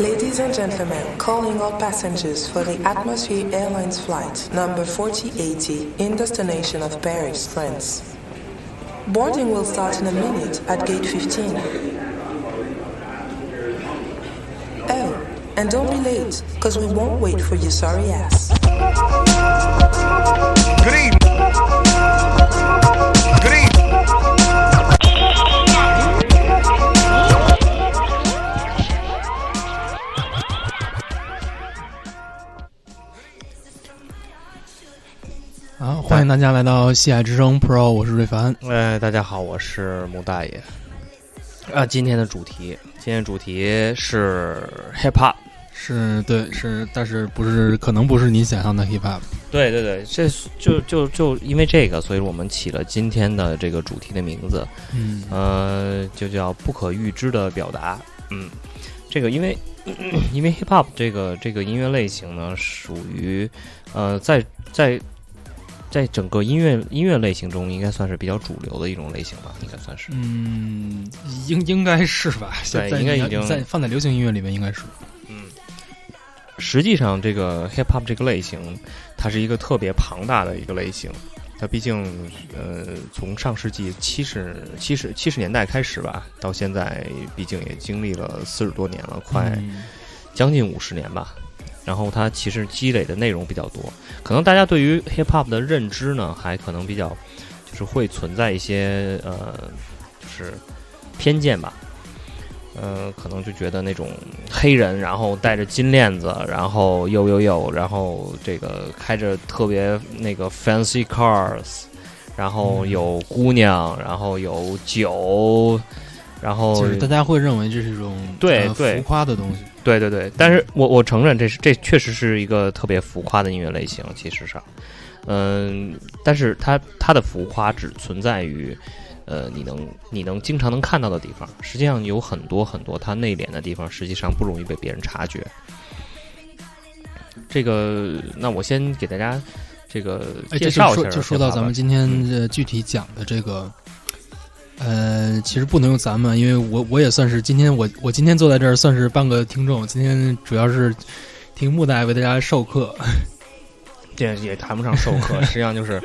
Ladies and gentlemen, calling all passengers for the Atmosphere Airlines flight number 4080 in destination of Paris, France. Boarding will start in a minute at gate 15. Oh, and don't be late, because we won't wait for your sorry ass. 迎大家来到西海之声 Pro，我是瑞凡。哎，大家好，我是穆大爷。啊，今天的主题，今天主题是 hip hop。是对，是，但是不是可能不是你想象的 hip hop。对对对，这就就就因为这个，所以我们起了今天的这个主题的名字，嗯呃，就叫不可预知的表达。嗯，这个因为 因为 hip hop 这个这个音乐类型呢，属于呃，在在在整个音乐音乐类型中，应该算是比较主流的一种类型吧，应该算是。嗯，应应该是吧？对在应该已经在放在流行音乐里面应该是。嗯，实际上，这个 hip hop 这个类型，它是一个特别庞大的一个类型。它毕竟，呃，从上世纪七十七十七十年代开始吧，到现在，毕竟也经历了四十多年了，快嗯将近五十年吧。然后它其实积累的内容比较多，可能大家对于 hip hop 的认知呢，还可能比较，就是会存在一些呃，就是偏见吧。呃，可能就觉得那种黑人，然后戴着金链子，然后又又又，然后这个开着特别那个 fancy cars，然后嗯有姑娘，然后有酒，然后就是大家会认为这是一种呃对对浮夸的东西。对对对，但是我我承认这是这确实是一个特别浮夸的音乐类型，其实上，嗯，但是它它的浮夸只存在于，呃，你能你能经常能看到的地方，实际上有很多很多它内敛的地方，实际上不容易被别人察觉。这个，那我先给大家这个哎，介绍一下就说就说到咱们。今天呃具体讲的这个，呃，其实不能用咱们，因为我我也算是今天我我今天坐在这儿算是半个听众，今天主要是听木代为大家授课。这也谈不上授课，实际上就是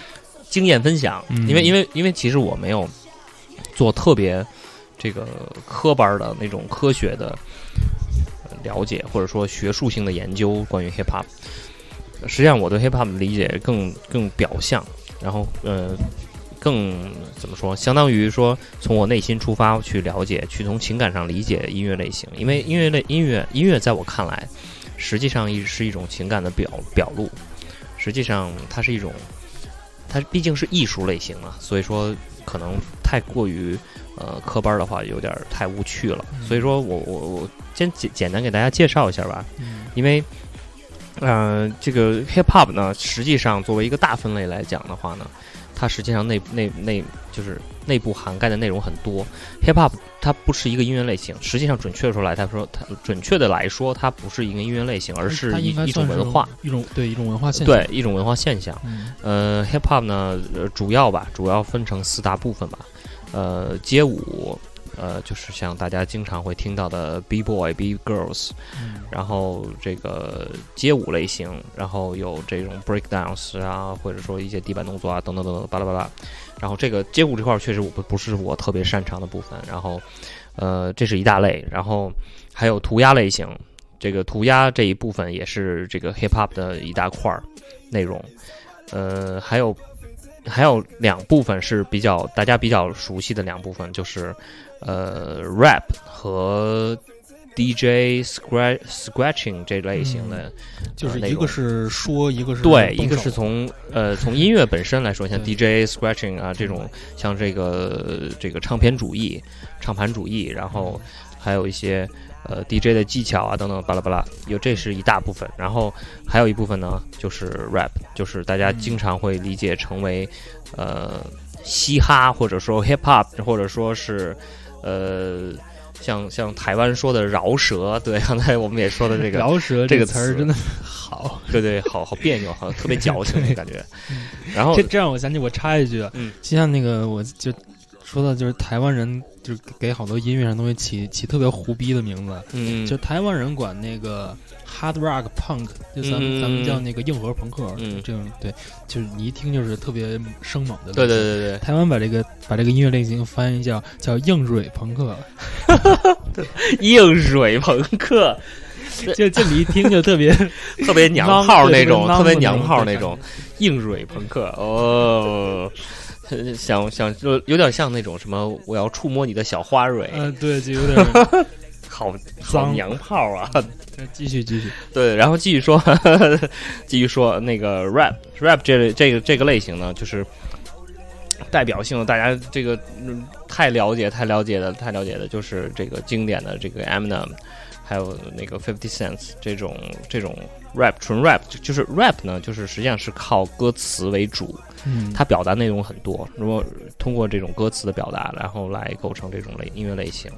经验分享。嗯因为因为因为其实我没有做特别这个科班的那种科学的呃了解，或者说学术性的研究关于 hip hop。实际上，我对 hip hop 的理解更更表象，然后呃。更怎么说？相当于说，从我内心出发去了解，去从情感上理解音乐类型。因为音乐类音乐音乐在我看来，实际上一是一种情感的表表露。实际上，它是一种，它毕竟是艺术类型嘛，所以说可能太过于呃科班的话，有点太无趣了。所以说我我我先简简单给大家介绍一下吧，因为呃这个 hip hop 呢，实际上作为一个大分类来讲的话呢，它实际上内内内就是内部涵盖的内容很多。hip hop 它不是一个音乐类型，实际上准确的说来，他说它准确的来说，它不是一个音乐类型，而是它一一种文化。，一种对一种文化现象。对，一种文化现象。嗯呃，hip hop 呢，呃，主要吧，主要分成四大部分吧。呃，街舞，呃，就是像大家经常会听到的 b boy、b girls，嗯然后这个街舞类型，然后有这种 break dance 啊，或者说一些地板动作啊，等等等等，巴拉巴拉。然后这个街舞这块儿确实我不不是我特别擅长的部分。然后，呃，这是一大类。然后还有涂鸦类型，这个涂鸦这一部分也是这个 hip hop 的一大块儿内容。呃，还有还有两部分是比较大家比较熟悉的两部分，就是呃 rap 和 DJ scratch scratching 这类型的，就是一个是说，一个是对，一个是从呃从音乐本身来说，像 DJ scratching 啊这种，像这个这个唱片主义、唱盘主义，然后还有一些呃 DJ 的技巧啊等等巴拉巴拉，有这是一大部分，然后还有一部分呢就是 rap，就是大家经常会理解成为呃嘻哈或者说 hip hop 或者说是呃。像像台湾说的饶舌，对，刚才我们也说的这个饶舌这个词词儿真的好。对对，好好别扭，好特别矫情 的感觉。然后这这让我想起我插一句，啊嗯，就像那个我就说到就是台湾人，就是给好多音乐上东西起起特别胡逼的名字，嗯，就台湾人管那个 hard rock punk，就咱们、嗯咱们叫那个硬核朋克，嗯这种对，就是你一听就是特别生猛的。对对。对对，台湾把这个把这个音乐类型翻译叫叫硬蕊朋克，硬蕊朋克，就这么一听就特别特别娘炮那种，特别娘炮那种硬蕊朋克哦。呃 想想就有点像那种什么，我要触摸你的小花蕊，嗯、对，就有点好 好脏娘炮啊！继续继续，对，然后继续说，继续说那个 rap rap 这类这个这个类型呢，就是代表性的，大家这个、嗯、太了解太了解的太了解的，就是这个经典的这个 Eminem，还有那个 Fifty Cent 这种这种 rap 纯 rap，就就是 rap 呢，就是实际上是靠歌词为主，嗯，它表达内容很多，如果通过这种歌词的表达，然后来构成这种类音乐类型。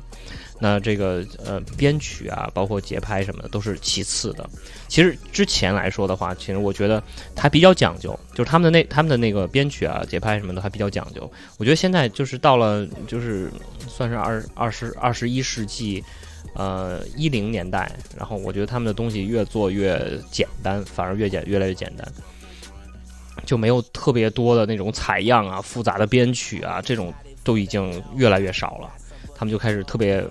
那这个呃编曲啊，包括节拍什么的都是其次的。其实之前来说的话，其实我觉得它比较讲究，就是他们的那他们的那个编曲啊、节拍什么的还比较讲究。我觉得现在就是到了就是算是二二十二十一世纪。呃，一零年代，然后我觉得他们的东西越做越简单，反而越简越来越简单。就没有特别多的那种采样啊、复杂的编曲啊，这种都已经越来越少了。他们就开始特别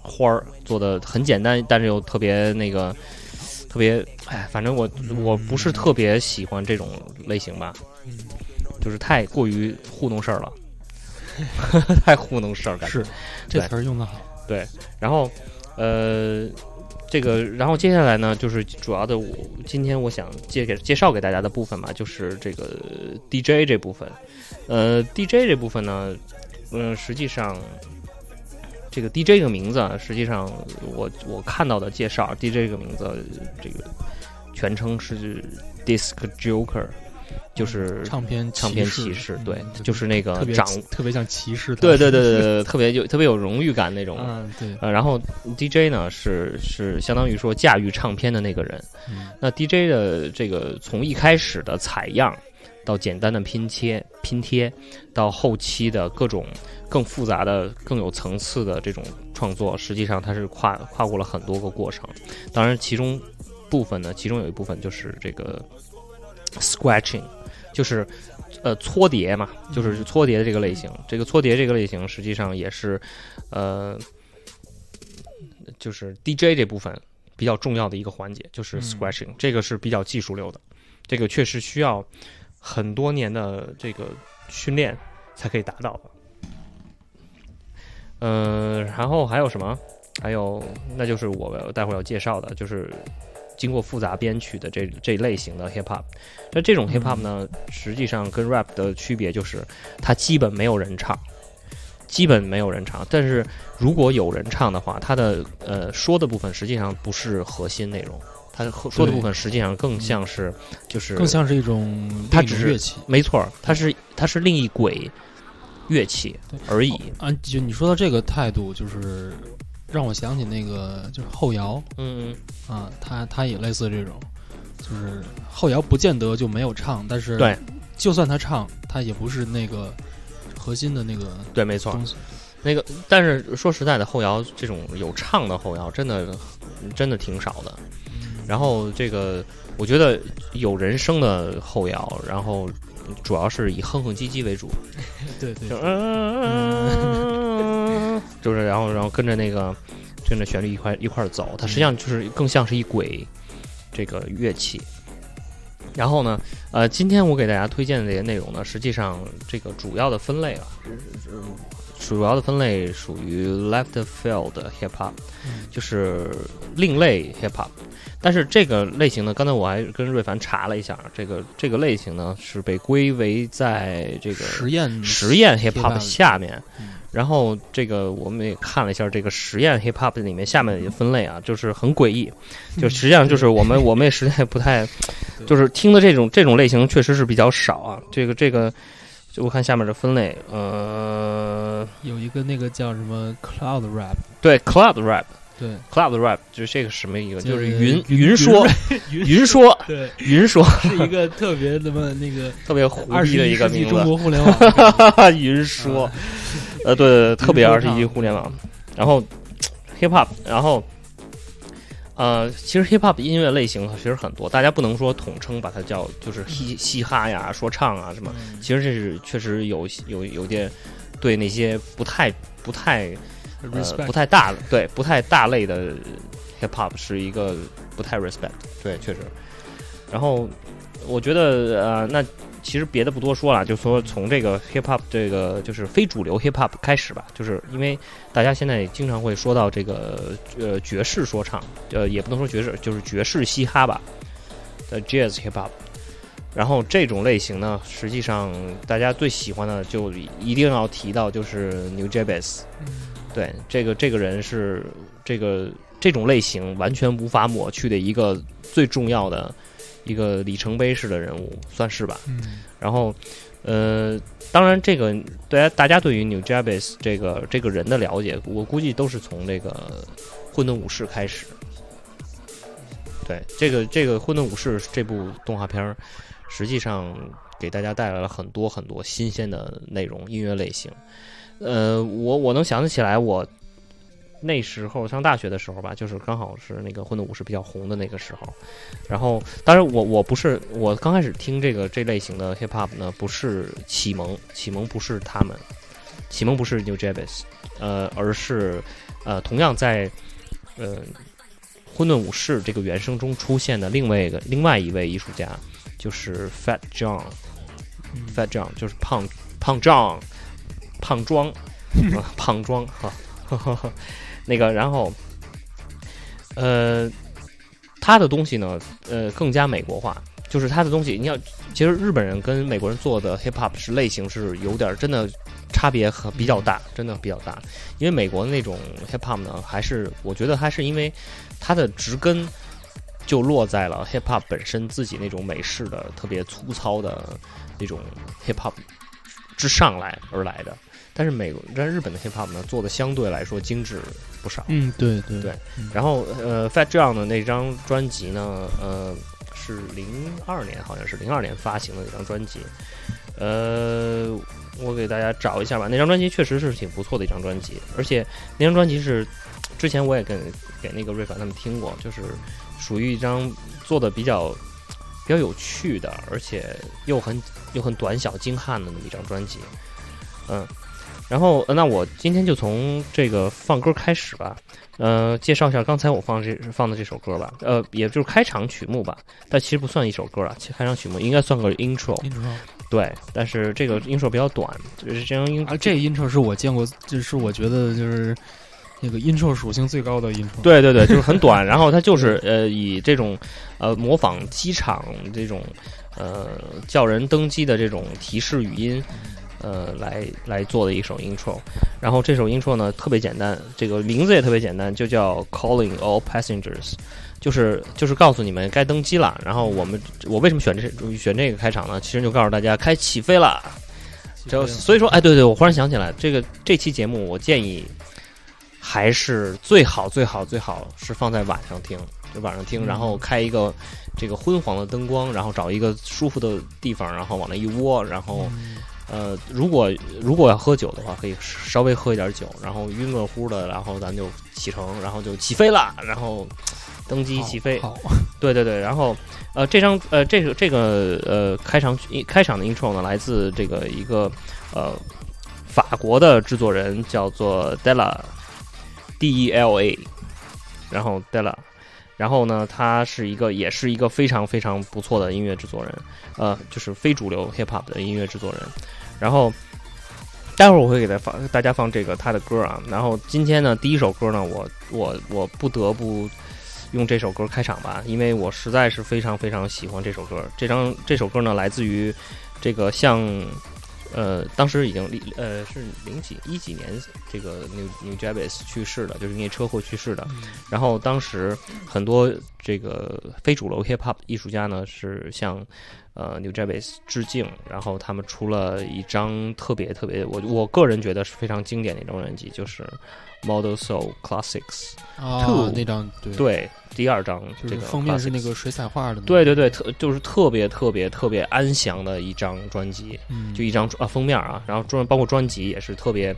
花儿做的很简单，但是又特别那个特别，哎，反正我我不是特别喜欢这种类型吧，就是太过于糊弄事儿了，太糊弄事儿感觉。是这对词儿用的好，对然后，呃，这个，然后接下来呢，就是主要的我，今天我想介给介绍给大家的部分嘛，就是这个 DJ 这部分。呃，DJ 这部分呢，嗯、实际上这个 DJ 这个名字啊，实际上我我看到的介绍，DJ 这个名字，这个全称是 Disc Joker，就是唱片唱片骑骑士，对，嗯就是那个特别掌，特别像骑士，对对对对 对，特别有特别有荣誉感那种。嗯对，呃，然后 DJ 呢是是相当于说驾驭唱片的那个人。嗯那 DJ 的这个从一开始的采样，到简单的拼切拼贴，到后期的各种更复杂的、更有层次的这种创作，实际上它是跨跨过了很多个过程。当然，其中部分呢，其中有一部分就是这个 scratching，就是呃搓碟嘛，就是搓碟的这个类型。这个搓碟这个类型实际上也是呃，就是 DJ 这部分比较重要的一个环节，就是嗯 scratching，、这个是比较技术流的，这个确实需要很多年的这个训练才可以达到的。嗯、然后还有什么？还有，那就是我待会儿要介绍的，就是经过复杂编曲的这这类型的 hip hop。那这种 hip hop 呢，实际上跟 rap 的区别就是，它基本没有人唱，基本没有人唱。但是如果有人唱的话，它的呃说的部分实际上不是核心内容，它说的部分实际上更像是就是更像是一种它只是乐器没错儿，它是它是另一轨乐器而已。啊。就你说到这个态度，就是让我想起那个就是后摇嗯嗯啊，他他也类似这种，就是后摇不见得就没有唱，但是对，就算他唱，他也不是那个核心的那个对，没错。那个，但是说实在的，后摇这种有唱的后摇，真的真的挺少的。然后这个，我觉得有人声的后摇，然后主要是以哼哼唧唧为主，对对就嗯，就是 然后然后跟着那个跟着旋律一块一块儿走，它实际上就是更像是一轨这个乐器。然后呢，呃，今天我给大家推荐的这些内容呢，实际上这个主要的分类啊，嗯主要的分类属于 left field hip hop，嗯就是另类 hip hop。但是这个类型呢，刚才我还跟瑞凡查了一下，这个这个类型呢是被归为在这个实验实验 hip hop 下面嗯。然后这个我们也看了一下这个实验 hip hop 里面下面的分类啊，就是很诡异，就实际上就是我们我们也实在不太，就是听的这种这种类型确实是比较少啊。这个这个，就我看下面的分类，呃，有一个那个叫什么 cloud rap，对 Cloud Rap，。对，Cloud Rap，就是这个什么一个，就是云云 云说云云说 对，云说，是一个特别他妈那个 特别胡逼的一个名字，中国互联网。云说。啊，呃，对对对，特别二十一互联网，然后 hip hop，然后呃，其实 hip hop 音乐类型其实很多，大家不能说统称把它叫就是嘻嘻哈呀、说唱啊什么，其实这是确实有有有点对那些不太不太呃不太大对不太大类的 hip hop 是一个不太 respect，对，确实。然后我觉得呃，那其实别的不多说了，就说从这个 hip hop 这个就是非主流 hip hop 开始吧，就是因为大家现在经常会说到这个呃爵士说唱，呃也不能说爵士，就是爵士嘻哈吧，的 jazz hip hop。然后这种类型呢，实际上大家最喜欢的就一定要提到就是 New Jabez，对，这个这个人是这个这种类型完全无法抹去的一个最重要的一个里程碑式的人物，算是吧。嗯然后，呃，当然这个大家大家对于 New Jabez 这个这个人的了解，我估计都是从这个混沌武士开始。对，这个这个混沌武士这部动画片儿，实际上给大家带来了很多很多新鲜的内容，音乐类型。呃，我我能想得起来，我那时候上大学的时候吧，就是刚好是那个混沌武士比较红的那个时候。然后，当然我我不是我刚开始听这个这类型的 hip hop 呢，不是启蒙，启蒙不是他们，启蒙不是 New Jabez，呃，而是呃同样在呃混沌武士这个原声中出现的另外一个另外一位艺术家，就是 Fat John。Fat John 就是胖胖 John，胖庄，啊胖庄哈，呵呵呵那个然后，呃，他的东西呢，呃，更加美国化，就是他的东西，你要其实日本人跟美国人做的 hip hop 是类型是有点真的差别很比较大，真的比较大，因为美国的那种 hip hop 呢，还是我觉得还是因为它的植根。就落在了 hip hop 本身自己那种美式的特别粗糙的那种 hip hop 之上来而来的，但是美国但日本的 hip hop 呢做的相对来说精致不少。嗯，对对对然后呃，Fat John 的那张专辑呢，呃，是零二年，好像是零二年发行的那张专辑。呃，我给大家找一下吧。那张专辑确实是挺不错的一张专辑，而且那张专辑是之前我也跟给那个瑞凡他们听过，就是属于一张做的比较比较有趣的，而且又很又很短小精悍的那么一张专辑。嗯，然后呃那我今天就从这个放歌开始吧。呃，介绍一下刚才我放这放的这首歌吧，呃，也就是开场曲目吧，但其实不算一首歌啊，其实开场曲目应该算个 intro，intro 对，但是这个 intro 比较短，就是这张 intro 啊，这个 intro 是我见过，就是我觉得就是那个 intro 属性最高的 intro。对对对，就是很短，然后它就是 呃以这种呃模仿机场这种呃叫人登机的这种提示语音。呃，来来做的一首 intro，然后这首 intro 呢特别简单，这个名字也特别简单，就叫 Calling All Passengers，就是就是告诉你们该登机了。然后我们我为什么选这选这个开场呢？其实就告诉大家开起飞了。就所以说，哎，对对，我忽然想起来，这个这期节目我建议还是最好最好最好是放在晚上听，就晚上听，然后开一个这个昏黄的灯光，然后找一个舒服的地方，然后往那一窝，然后呃，如果如果要喝酒的话，可以稍微喝一点酒，然后晕个乎的，然后咱就启程，然后就起飞了，然后登机起飞。好，对对对，然后呃，这张呃，这个这个呃，开场开场的 intro 呢，来自这个一个呃法国的制作人，叫做 Della，D E L A，然后 Della，然后呢，他是一个也是一个非常非常不错的音乐制作人，呃，就是非主流 hip hop 的音乐制作人，然后。待会儿我会给他放大家放这个他的歌啊，然后今天呢，第一首歌呢，我我我不得不用这首歌开场吧，因为我实在是非常非常喜欢这首歌。这张这首歌呢，来自于这个像呃，当时已经呃是零几一几年这个 New New Jabez 去世的，就是因为车祸去世的。然后当时很多这个非主流 hip hop 艺术家呢，是向呃 New Jabez 致敬，然后他们出了一张特别特别，我我个人觉得是非常经典的一张专辑，就是 Model Soul Classics。啊 Two，那张对，对，第二张就是这个封面是那个水彩画的那个，对对对，特就是特别特别特别安详的一张专辑，嗯，就一张啊封面啊，然后专包括专辑也是特别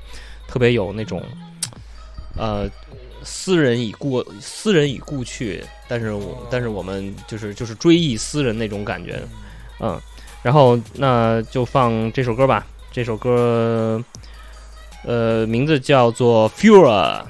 特别有那种呃斯人已过斯人已故去，但是我但是我们就是就是追忆斯人那种感觉，嗯，然后那就放这首歌吧，这首歌呃名字叫做《Fura》。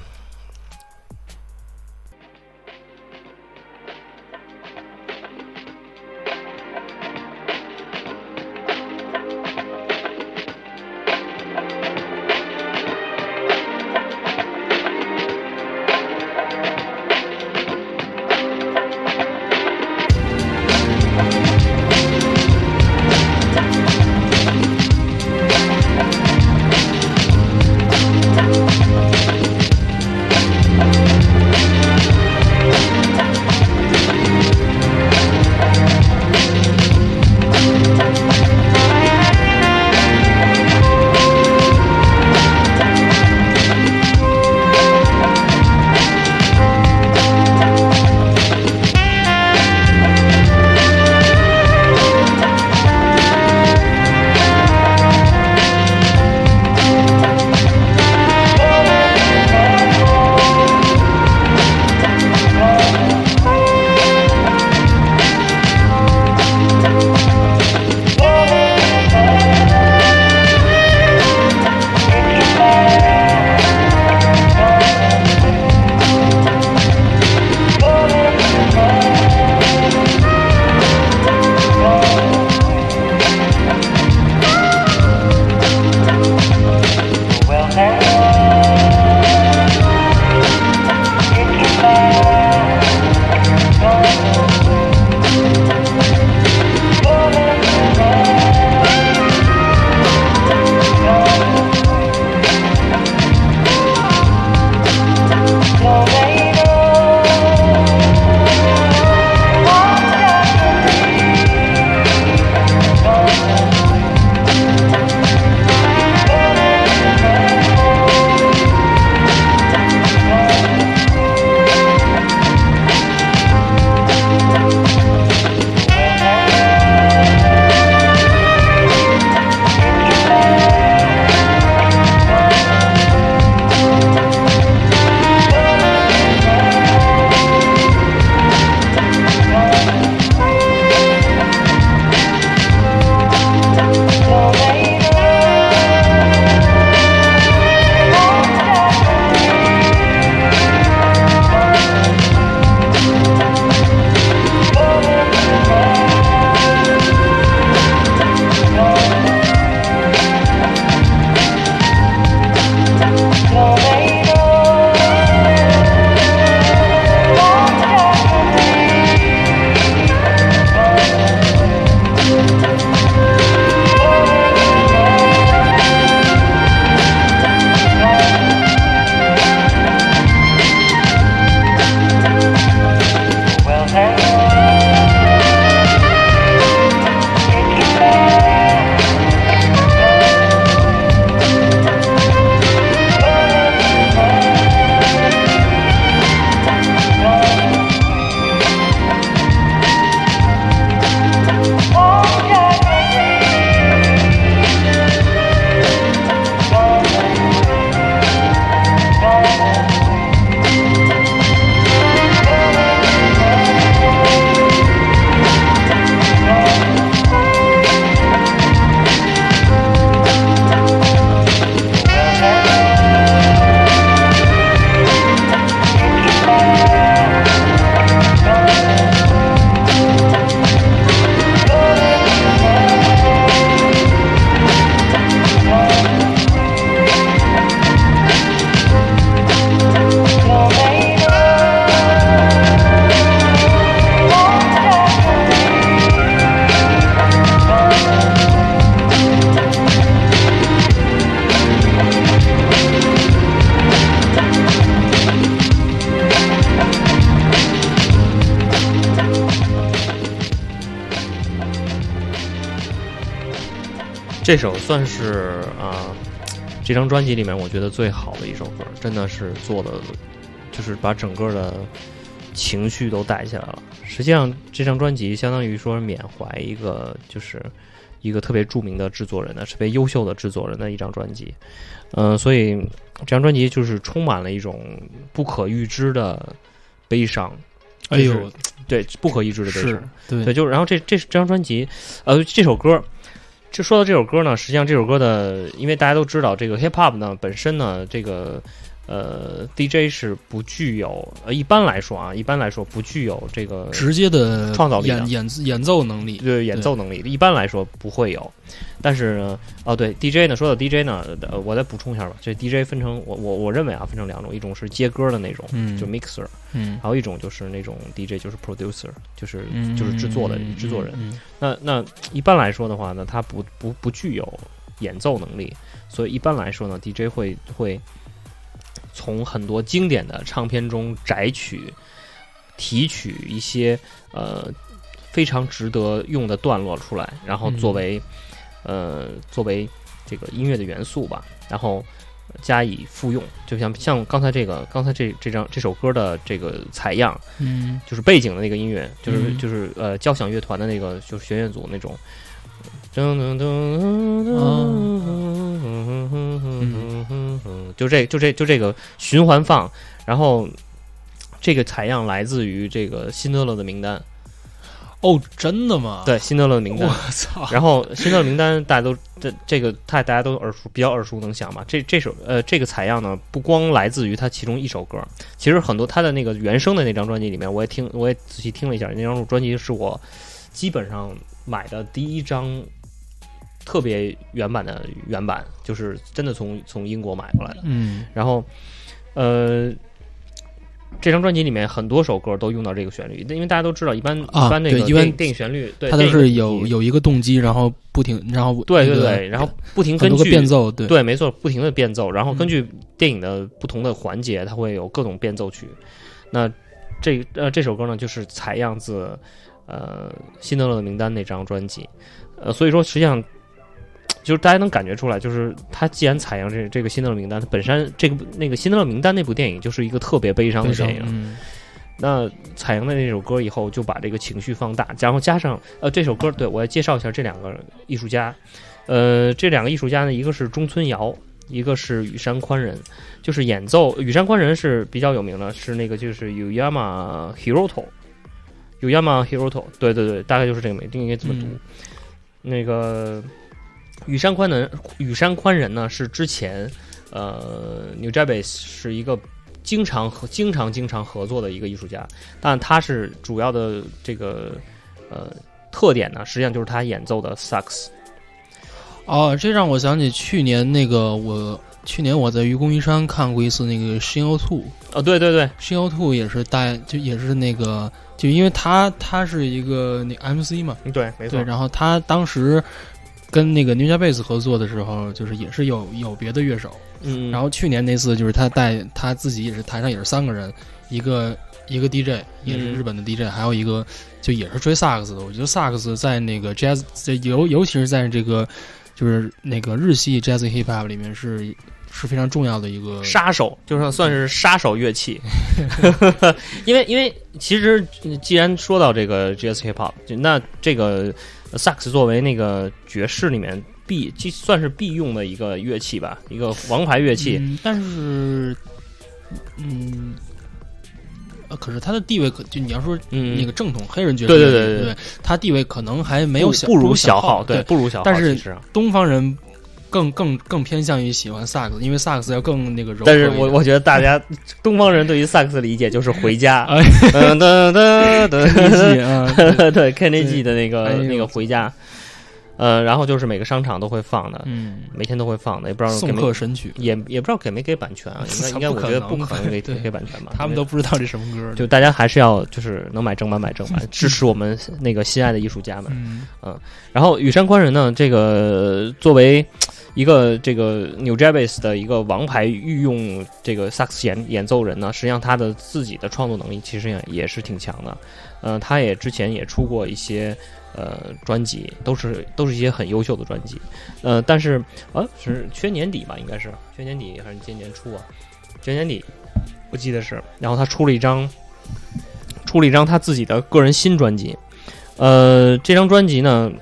这首算是啊、这张专辑里面我觉得最好的一首歌，真的是做的，就是把整个的情绪都带起来了。实际上，这张专辑相当于说缅怀一个就是一个特别著名的制作人的，特别优秀的制作人的一张专辑。嗯、所以这张专辑就是充满了一种不可预知的悲伤，哎呦，对，不可预知的悲伤。对对，就是然后这这这张专辑，呃，这首歌，就说到这首歌呢，实际上这首歌的，因为大家都知道，这个 hip hop 呢本身呢，这个呃 DJ 是不具有，呃，一般来说啊，一般来说不具有这个直接的创造力演演演奏能力，对演奏能力，一般来说不会有。但是呢，哦，对 DJ 呢，说到 DJ 呢，呃，我再补充一下吧，这 DJ 分成我我我认为啊，分成两种，一种是接歌的那种，嗯，就 mixer，嗯。还有一种就是那种 DJ，就是 producer，就是嗯就是制作的制作人。嗯。那那一般来说的话呢，他不不不具有演奏能力，所以一般来说呢，DJ 会会从很多经典的唱片中摘取、提取一些呃非常值得用的段落出来，然后作为、呃作为这个音乐的元素吧，然后加以复用。就像像刚才这个刚才这这张这首歌的这个采样，嗯就是背景的那个音乐，就是、嗯就是呃交响乐团的那个就是弦乐组那种，噔噔噔噔噔噔，就这就这就这个循环放，然后这个采样来自于这个辛德勒的名单，哦，真的吗？，对辛德勒的名单我。操，然后辛德勒名单大家都这这个太大家都耳熟比较耳熟能详嘛。这这首呃这个采样呢，不光来自于他其中一首歌，其实很多他的那个原声的那张专辑里面，我也听我也仔细听了一下，那张专辑是我基本上买的第一张特别原版的原版，就是真的从从英国买过来的。嗯然后呃。这张专辑里面很多首歌都用到这个旋律，因为大家都知道，一般、啊一般那个对一般电影电影旋律，对，它都是有有一个动机，然后不停，然后对对对，然后不停根据变奏，对对，没错，不停的变奏，然后根嗯据电影的不同的环节，它会有各种变奏曲。那这呃这首歌呢，就是采样自呃辛德勒的名单那张专辑，呃，所以说实际上就是大家能感觉出来，就是他既然采样这这个辛德勒名单，他本身这个那个辛德勒名单那部电影就是一个特别悲伤的电影，嗯。那采样的那首歌以后，就把这个情绪放大，然后加上呃这首歌，对我要介绍一下这两个艺术家，呃这两个艺术家呢，一个是中村遥，一个是羽山宽人，就是演奏羽山宽人是比较有名的，是那个就是 Uyama Hiroto。Uyama Hiroto，对对对，大概就是这个名，应该怎么读。嗯。那个羽山宽人，羽山宽人呢是之前呃 New Jabez 是一个经常和经常经常合作的一个艺术家，但他是主要的这个呃特点呢，实际上就是他演奏的萨克斯。哦，这让我想起去年那个我去年我在愚公移山看过一次那个《Shin O Two》，哦，对对对，《，Shin O Two》也是带就也是那个就因为他他是一个那 MC 嘛，对，没错。对，，然后他当时跟那个 Newjabase 合作的时候，就是也是有有别的乐手，嗯，然后去年那次就是他带他自己也是台上也是三个人，一个一个 DJ 也是嗯。日本的 DJ，、还有一个就也是吹萨克斯的。我觉得萨克斯在那个 jazz 在尤尤其是在这个就是那个日系 jazz hip hop 里面是是非常重要的一个杀手，就是算是杀手乐器，因为因为其实既然说到这个 jazz hip hop，就那这个萨克斯作为那个爵士里面必就算是必用的一个乐器吧，一个王牌乐器。嗯，但是嗯。呃，可是他的地位可就你要说嗯，那个正统黑人爵士对对对对对他地位可能还没有小不不如小号，对，不如小号。但是东方人更更更偏向于喜欢萨克斯，因为萨克斯要更那个柔但是。我我觉得大家东方人对于萨克斯的理解就是回家，哎噔噔噔噔 理解 啊，对对 Kennedy 的那个那个回家，呃，然后就是每个商场都会放的，嗯，每天都会放的，也不知道给送没客神曲，也也不知道给没给版权啊，应该 应该我觉得能不可能给对给版权吧，他们都不知道这什么歌。就大家还是要就是能买正版买正版，支持我们那个心爱的艺术家们。嗯然后羽山宽人呢，这个作为一个这个 New Jabez 的一个王牌御用这个萨克斯演演奏人呢，实际上他的自己的创作能力其实也也是挺强的。呃，他也之前也出过一些呃专辑，都是都是一些很优秀的专辑。呃，但是啊是去年底吧，应该是去年底还是今年初啊？去年年底我记得是，然后他出了一张出了一张他自己的个人新专辑。呃，这张专辑呢，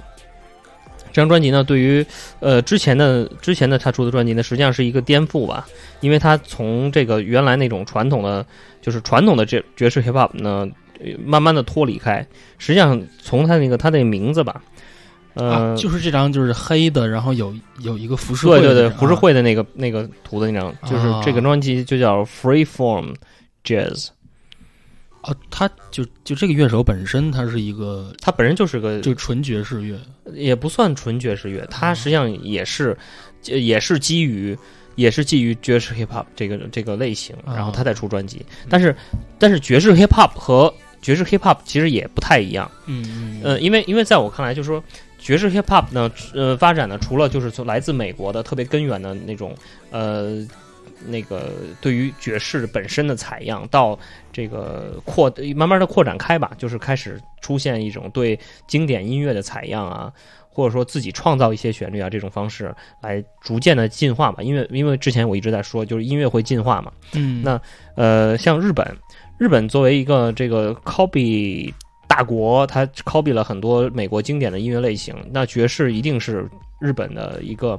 这张专辑呢，对于呃之前的之前的他出的专辑呢，实际上是一个颠覆吧，因为他从这个原来那种传统的，就是传统的这爵士 hip hop 呢，呃慢慢的脱离开。实际上从他那个他那个名字吧，呃，啊，就是这张就是黑的，然后有有一个浮世绘对对对，的那张，浮世绘的那个那个图的那张，就是啊这个专辑就叫 Freeform Jazz，啊，哦，他就就这个乐手本身，他是一个他本身就是个就纯爵士乐，也不算纯爵士乐，他实际上也是，呃也是基于也是基于爵士 hip hop 这个这个类型，啊然后他再出专辑。但是但是爵士 hip hop 和爵士 hip hop 其实也不太一样，嗯嗯呃，因为因为在我看来，就是说爵士 hip hop 呢，呃，发展呢，除了就是从来自美国的特别根源的那种呃。那个对于爵士本身的采样，到这个扩慢慢的扩展开吧，就是开始出现一种对经典音乐的采样啊，或者说自己创造一些旋律啊这种方式来逐渐的进化嘛。因为因为之前我一直在说，就是音乐会进化嘛。嗯，那呃，像日本，日本作为一个这个 copy 大国，它 copy 了很多美国经典的音乐类型，那爵士一定是日本的一个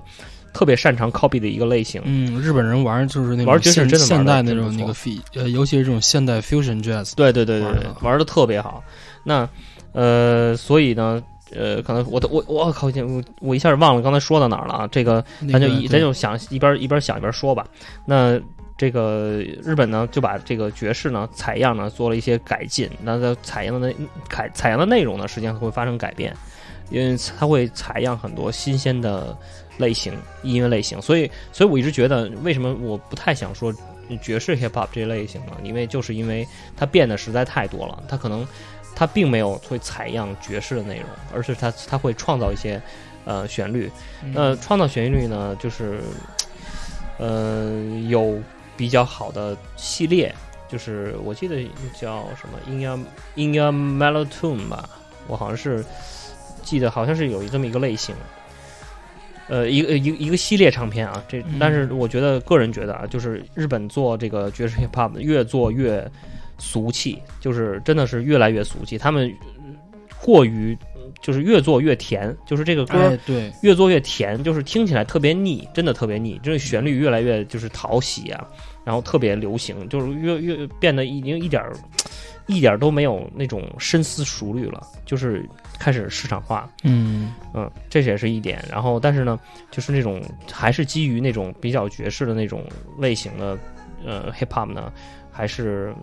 特别擅长 copy 的一个类型。嗯，日本人玩儿就是那种玩爵士现真的现代那种那个 f 呃，尤其是这种现代 fusion jazz，对对对对对玩的特别好。那呃，所以呢。呃，可能我的我我靠，我我一下忘了刚才说到哪儿了啊？这个咱就一个咱就想一边一边想一边说吧。那这个日本呢，就把这个爵士呢采样呢做了一些改进。那在采样的那采采样的内容呢，实际上会发生改变，因为它会采样很多新鲜的类型音乐类型。所以，所以我一直觉得，为什么我不太想说爵士 hip hop 这一类型呢？因为就是因为它变得实在太多了，它可能它并没有会采样爵士的内容，而是它它会创造一些呃旋律。嗯那创造旋律呢，就是呃有比较好的系列，就是我记得叫什么 In Your In Mellow Tune 吧，我好像是记得好像是有这么一个类型。呃，一个一个一个系列唱片啊，这嗯但是我觉得个人觉得啊，就是日本做这个爵士 hip hop 的越做越俗气，就是真的是越来越俗气，他们过于就是越做越甜，就是这个歌哎对，越做越甜，就是听起来特别腻，真的特别腻。这个旋律越来越就是讨喜啊，然后特别流行，就是越越变得已经一点一点都没有那种深思熟虑了，就是开始市场化。嗯嗯，这也是一点。然后，但是呢，就是那种还是基于那种比较爵士的那种类型的呃 hip hop 呢，还是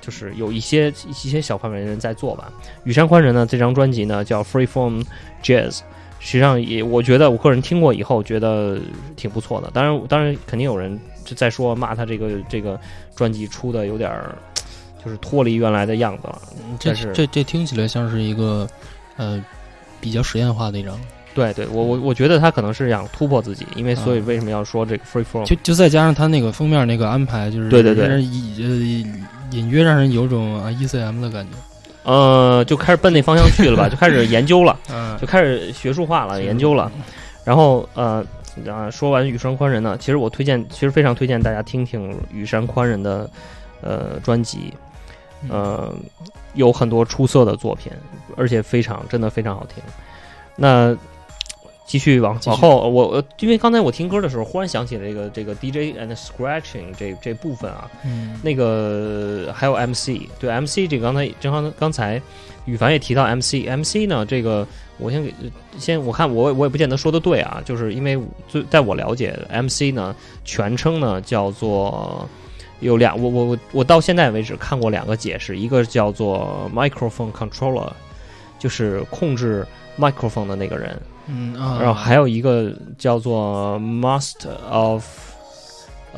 就是有一些一些小范围的人在做吧。羽山宽人呢，这张专辑呢叫 Freeform Jazz，实际上也我觉得我个人听过以后觉得挺不错的。当然，当然肯定有人就在说骂他这个这个专辑出的有点儿。就是脱离原来的样子了，这是这这听起来像是一个呃比较实验化的一张，对对，我我我觉得他可能是想突破自己，因为所以啊为什么要说这个 free form？就就再加上他那个封面那个安排，就是对对对隐呃隐约让人有种啊 ECM 的感觉，呃，就开始奔那方向去了吧，就开始研究了，嗯就开始学术化了，研究了。然后呃啊，说完羽山宽人呢，其实我推荐，其实非常推荐大家听听羽山宽人的呃专辑，嗯呃，有很多出色的作品，而且非常真的非常好听。那继续往往后，我我因为刚才我听歌的时候，忽然想起了这个这个 DJ and scratching 这这部分啊，嗯。那个还有 MC，对 MC 这个刚才正好刚才羽凡也提到 MC，MC 呢这个我先给先我看我我也不见得说的对啊，就是因为最在我了解 MC 呢全称呢叫做有两我我我我到现在为止看过两个解释，一个叫做 microphone controller，就是控制 microphone 的那个人，嗯啊，然后还有一个叫做 master of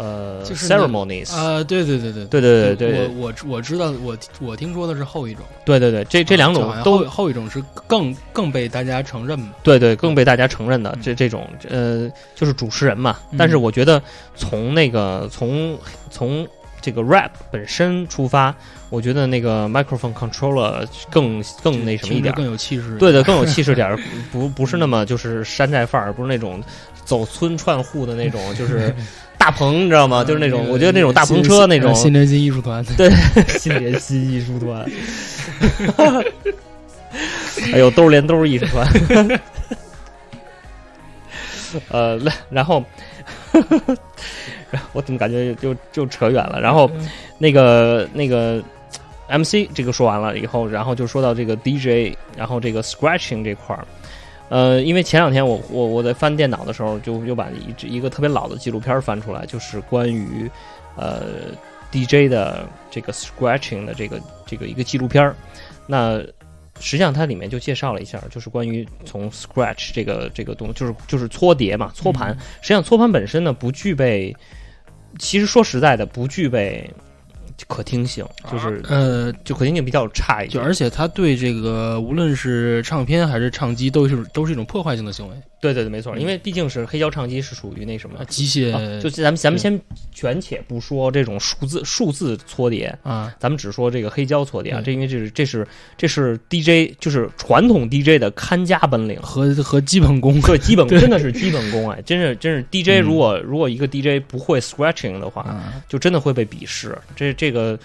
呃就是 ceremonies。啊，对对对对对对对对我我我知道，我我听说的是后一种，对对对，这这两种都后后一种是更更被大家承认嘛，对对更被大家承认的嗯这这种呃就是主持人嘛。嗯但是我觉得从那个从从这个 rap 本身出发，我觉得那个 microphone controller 更更那什么一点儿更。有气势，对对，更有气势点儿，不不是那么就是山寨范儿，不是那种走村串户的那种，就是 大棚，你知道吗？就是那种，我觉得那种大篷车那种，新联新艺术团，对，新联新艺术团，还有兜连兜艺术团。呃，那然后，然后我怎么感觉就就扯远了？然后那个那个 MC 这个说完了以后，然后就说到这个 DJ，然后这个 scratching 这块儿。呃，因为前两天我我我在翻电脑的时候，就又把一一个特别老的纪录片翻出来，就是关于呃 DJ 的这个 scratching 的这个这个一个纪录片儿。那实际上它里面就介绍了一下，就是关于从 scratch 这个这个东，就是就是搓碟嘛，搓盘。实际上搓盘本身呢不具备，其实说实在的不具备可听性，就是呃，就可听性比较差一点。就而且它对这个无论是唱片还是唱机都是都是一种破坏性的行为，对对对，没错，因为毕竟是黑胶唱机是属于那什么啊，机械、啊，就咱们咱们先全且不说这种数字数字搓碟，啊，咱们只说这个黑胶搓碟啊，这因为这是这是这是 DJ 就是传统 DJ 的看家本领。和和基本功，对，基本功真的是基本功 哎，真是真是 DJ 嗯。如果、如果一个 DJ 不会 scratching 的话，啊，就真的会被鄙视。这这个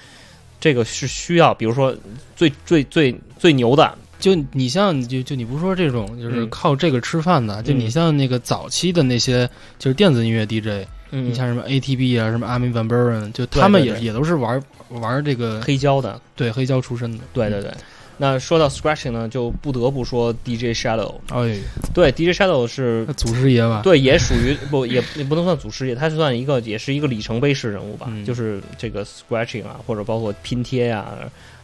这个是需要，比如说最最最最牛的，就你像就就你不是说这种就是嗯靠这个吃饭的，就你嗯像那个早期的那些就是电子音乐 DJ，、嗯你像什么 ATB 啊，什么 Armin van Buuren，就他们也也都是玩玩这个黑胶的，对黑胶出身的，对对对。那说到 scratching 呢，就不得不说 DJ Shadow。哎，对，DJ Shadow 是祖师爷吧，对，也属于不也也不能算祖师爷，他是算一个也是一个里程碑式人物吧，嗯就是这个 scratching 啊，或者包括拼贴呀、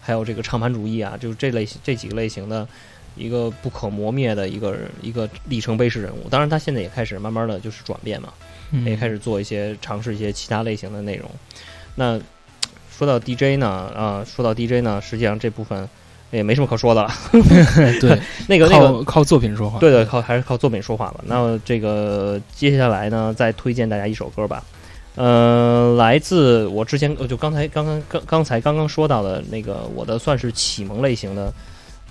还有这个唱盘主义啊，就是这类型这几个类型的一个不可磨灭的一个一个里程碑式人物。当然，他现在也开始慢慢的就是转变嘛，嗯也开始做一些尝试一些其他类型的内容。那说到 DJ 呢，啊、说到 DJ 呢，实际上这部分也没什么可说的了。对，那个那个靠靠作品说话，对对，靠还是靠作品说话吧。那这个接下来呢，再推荐大家一首歌吧。呃，来自我之前我就刚才刚刚刚刚才刚刚说到的那个我的算是启蒙类型的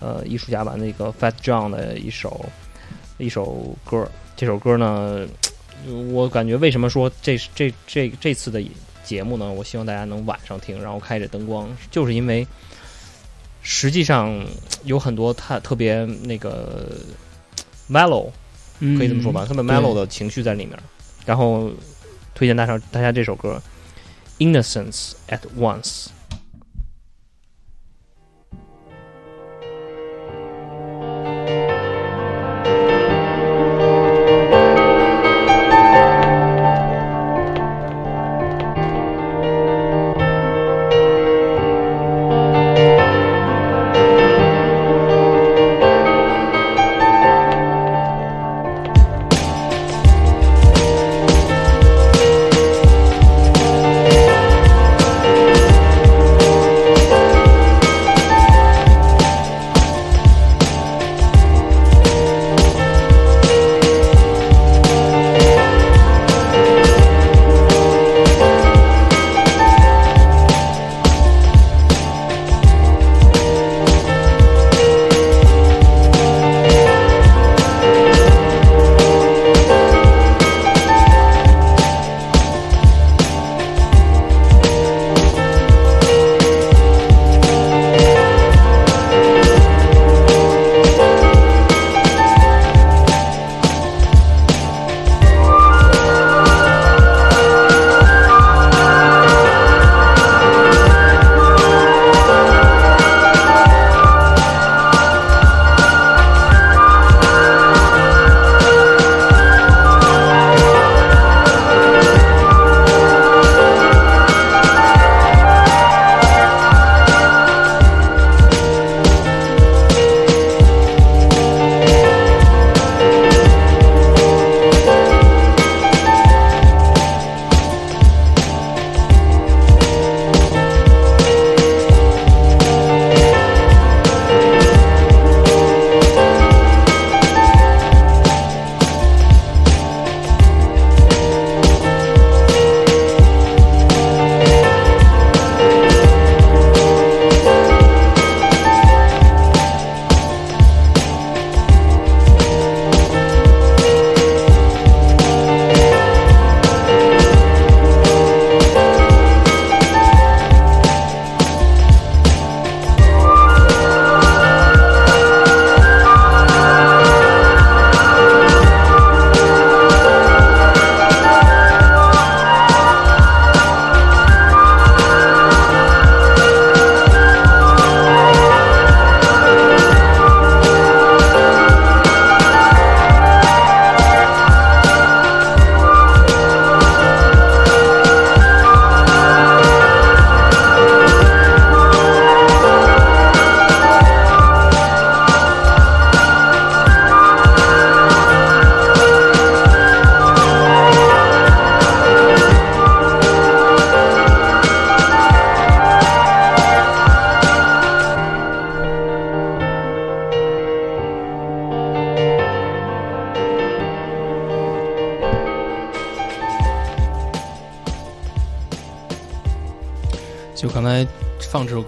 呃艺术家吧，那个 Fat John 的一首一首歌。这首歌呢，我感觉为什么说这这这这次的节目呢？我希望大家能晚上听，然后开着灯光，就是因为实际上有很多他特别那个 mellow，嗯，可以这么说吧，特别 mellow 的情绪在里面。然后推荐大家大家这首歌《Innocence at Once》。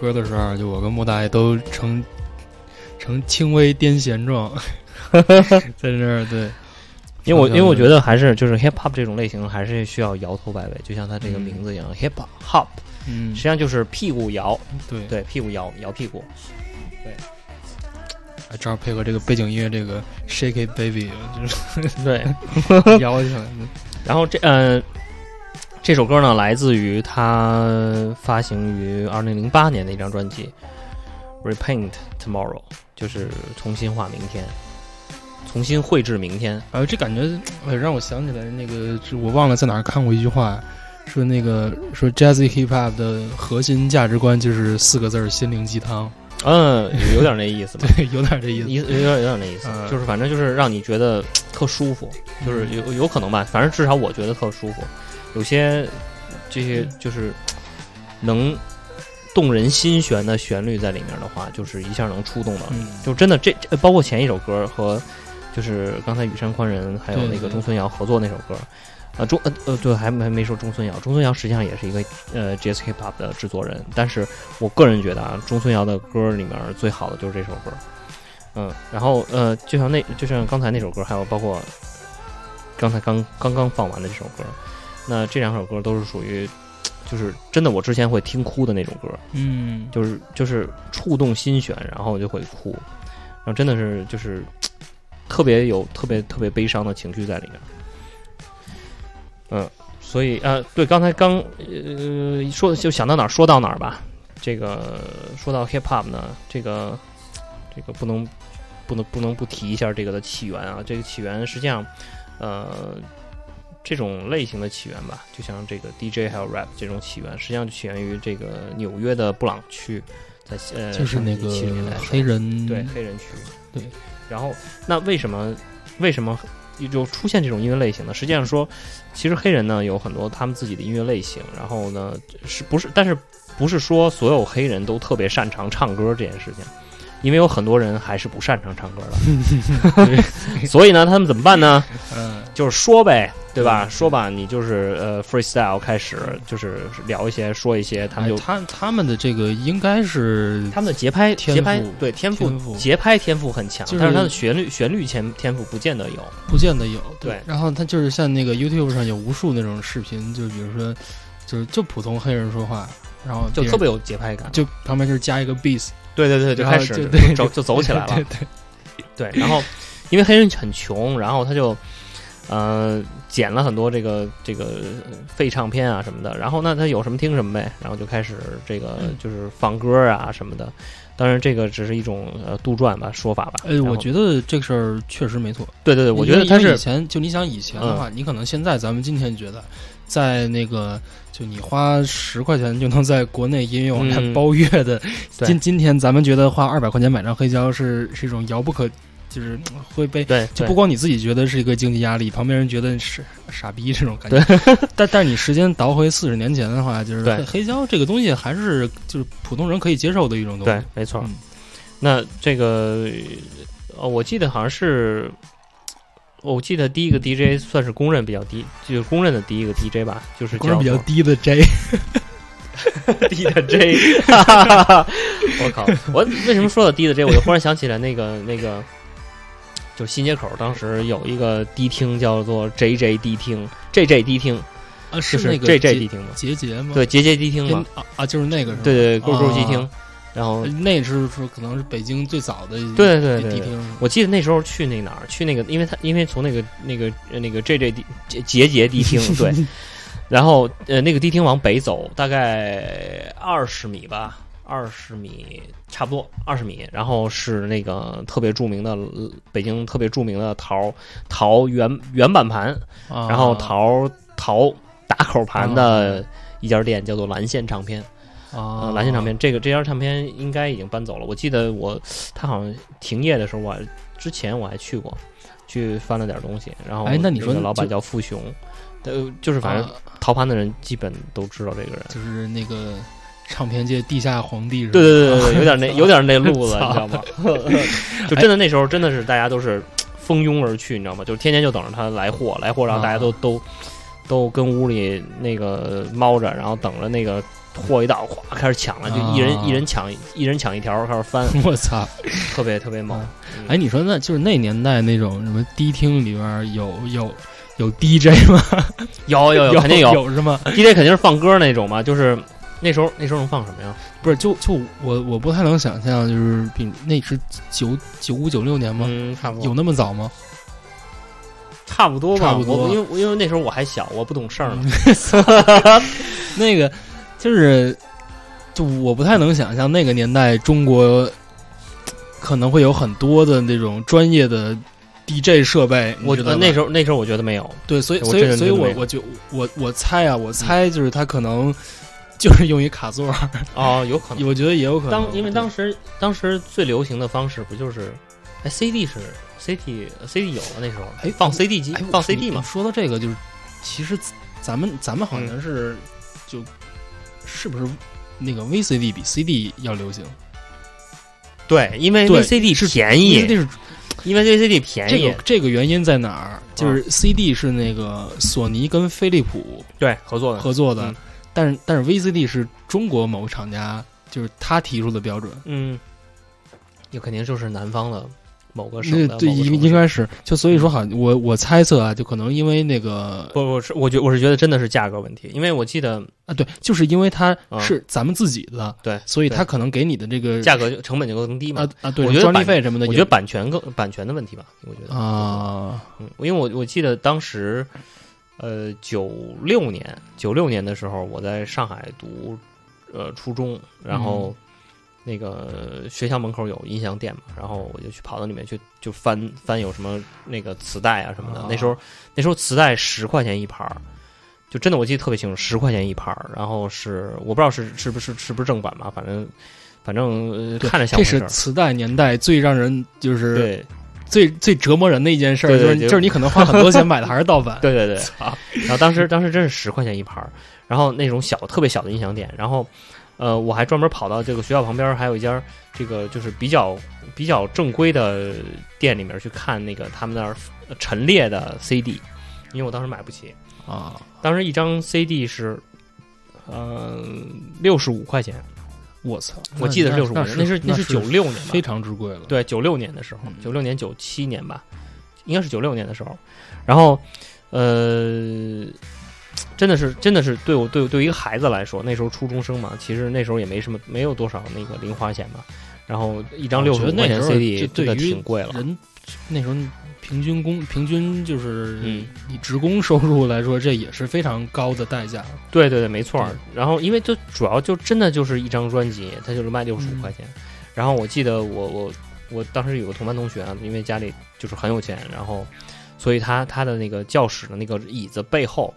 歌的时候，就我跟莫大爷都成成轻微癫痫状，在这儿对，因为我因为我觉得得还是就是 hip hop 这种类型还是需要摇头摆尾，就像它这个嗯名字一样、hip hop，嗯实际上就是屁股摇，对。对，屁股摇摇屁股。对正好配合这个背景音乐，这个 Shake It Baby 就是对，摇起来，然后这呃，这首歌呢来自于他发行于二零零八年的一张专辑《Repaint Tomorrow》，就是重新画明天，重新绘制明天。呃，这感觉呃让我想起来那个，我忘了在哪儿看过一句话，说那个说 Jazzy Hip Hop 的核心价值观就是四个字儿：心灵鸡汤。嗯，有点那意思吧。对，有点这意思。有点有点那意思，嗯就是反正就是让你觉得特舒服，就是有有可能吧，反正至少我觉得特舒服。有些这些就是能动人心弦的旋律在里面的话，就是一下能触动到。你。嗯，就真的这这包括前一首歌和就是刚才羽山宽人还有那个中村遥合作那首歌，啊中呃呃对还没还没说中村遥，中村遥实际上也是一个呃 jazz hip hop 的制作人，但是我个人觉得啊，中村遥的歌里面最好的就是这首歌，嗯，然后呃就像那就像刚才那首歌，还有包括刚才刚刚刚放完的这首歌，那这两首歌都是属于就是真的我之前会听哭的那种歌，嗯，就是就是触动心弦，然后就会哭，然后真的是就是特别有特别特别悲伤的情绪在里面。嗯，所以啊，对，刚才刚呃说就想到哪儿说到哪儿吧。这个说到 hip hop 呢，这个这个不能不能不能不提一下这个的起源啊。这个起源实际上呃这种类型的起源吧，就像这个 DJ 还有 rap 这种起源，实际上就起源于这个纽约的布朗区，在呃就是那个黑人，对黑人区，对。然后那为什么为什么就出现这种音乐类型呢？实际上说，其实黑人呢有很多他们自己的音乐类型，然后呢是不是？但是不是说所有黑人都特别擅长唱歌这件事情？因为有很多人还是不擅长唱歌的，所以呢，他们怎么办呢？嗯，就是说呗，对吧？嗯说吧，你就是呃 freestyle 开始，就是聊一些，说一些，他们就、哎他他们的这个应该是他们的节拍天节拍赋。对天赋节拍天赋很强，就是但是他的旋律旋律天天赋不见得有。不见得有，对。然后他就是像那个 YouTube 上有无数那种视频，就比如说，就是就普通黑人说话，然后就特别有节拍感，就旁边就是加一个 beat，对对对，就开始走就走起来了对，对，对，然后因为黑人很穷，然后他就呃捡了很多这个这个废唱片啊什么的，然后那他有什么听什么呗，然后就开始这个嗯就是放歌啊什么的。当然，这个只是一种呃杜撰吧，说法吧。哎，我觉得得这个事儿确实没错。对对对，我觉得他是嗯以前就你想以前的话，你可能现在咱们今天觉得，在那个就你花十块钱就能在国内音乐网站嗯包月的，对今今天咱们觉得花二百块钱买张黑胶是是一种遥不可，就是会被对，就不光你自己觉得是一个经济压力，旁边人觉得是傻逼这种感觉。但但是你时间倒回四十年前的话，就是对黑黑胶这个东西还是就是普通人可以接受的一种东西。对，没错。嗯那这个，呃，我记得好像是，我记得第一个 DJ 算是公认比较低，就是公认的第一个 DJ 吧，就是公认比较低的 J，做低的 J。我靠！我为什么说到低的 J？我就忽然想起来那个那个，就新街口当时有一个迪厅叫做 JJ 迪厅，JJ 迪厅啊，就是是那个 JJ 节迪厅嘛，节节吗？对，杰杰迪厅嘛，啊啊，就是那个是吧？对对，勾勾迪厅啊。然后那是说可能是北京最早的对对对对。地厅，我记得那时候去那哪儿，去那个，因为他因为从那个那个呃那个 J J D 杰杰迪厅对，然后呃那个迪厅往北走大概二十米吧，二十米差不多二十米，然后是那个特别著名的呃北京特别著名的桃桃原原版盘，啊。然后桃桃打口盘的一家店叫做蓝线唱片。啊呃，蓝星唱片这个这家唱片应该已经搬走了。我记得我他好像停业的时候，我还之前我还去过，去翻了点东西。然后哎那你说个老板叫傅雄，呃，就是反正啊陶盘的人基本都知道这个人。就是那个唱片界地下皇帝是吧？对对对对，有点那 有点那路子，你知道吗？就真的那时候真的是大家都是蜂拥而去，你知道吗？就是天天就等着他来货，来货，然后大家都、啊都都跟屋里那个猫着，然后等着那个拖一道，哗开始抢了，就一人、啊一人抢一人抢一条开始翻，我操！特别特别猛。嗯哎，你说那就是那年代那种什么迪厅里边有有有 DJ 吗？有 有有，肯定有有是吗？DJ 肯定是放歌那种嘛，就是那时候那时候能放什么呀？不是，就就我我不太能想象，就是比那是九九五九六年吗？嗯，差不多有那么早吗？差不多吧。差不多我因为因为那时候我还小，我不懂事儿嘛。那个就是，就我不太能想象那个年代中国可能会有很多的那种专业的 DJ 设备。我觉得那时候那时候我觉得没有，对，所以所以所以我我就我我猜啊，我猜就是他可能 就是用于卡座儿，哦，有可能。我觉得也有可能。当因为当时当时最流行的方式不就是，哎，CD 是 CD CD 有了那时候，哎放 CD 机哎，放 CD 嘛，说到这个，就是其实咱们咱们好嗯像是、就是不是那个 VCD 比 CD 要流行？对，因为 VCD 是便宜，VCD 是因为 VCD 便宜这个，这个原因在哪儿？就是 CD 是那个索尼跟飞利浦对，合作的，合作的，嗯但是但是 VCD 是中国某个厂家就是他提出的标准。嗯，也肯定就是南方的某个省那对应应该是。就所以说好，我我猜测啊，就可能因为那个不不是，我觉我是觉得真的是价格问题，因为我记得啊，对，就是因为它啊是咱们自己的，对，对所以它可能给你的这个价格就成本就更低嘛啊。我觉得专利费什么的也，我觉得版权更版权的问题吧，我觉得，啊，嗯，因为我我记得当时，呃，九六年九六年的时候，我在上海读呃初中，然后那个学校门口有音响店嘛，然后我就去跑到里面去就翻翻有什么那个磁带啊什么的，啊那时候那时候磁带十块钱一盘儿。就真的我记得特别清楚，十块钱一盘儿，然后是我不知道是是不是是不是正版吧，反正反正、呃、看着像这。是磁带年代最让人就是对最最折磨人的一件事就就是就是你可能花很多钱买的还是盗版。对对对，啊，然后当时当时真是十块钱一盘儿，然后那种小特别小的音响店，然后呃我还专门跑到这个学校旁边还有一家这个就是比较比较正规的店里面去看那个他们那儿呃陈列的 CD，因为我当时买不起，啊，当时一张 CD 是呃六十五块钱，我操，我记得是那65块钱那那是那是九六年吧非常之贵了。对，九六年的时候嗯，九六年九七年吧，应该是九六年的时候，然后呃，真的是真的是对我对我对于一个孩子来说，那时候初中生嘛，其实那时候也没什么没有多少那个零花钱嘛，然后一张我六十五块钱 CD 就真的挺贵了，人那时候平均工平均就是嗯以职工收入来说，这也是非常高的代价。对对对，没错儿。然后因为就主要就真的就是一张专辑，它就是卖六十五嗯块钱。然后我记得我我我当时有个同班同学啊，因为家里就是很有钱，然后所以他他的那个教室的那个椅子背后，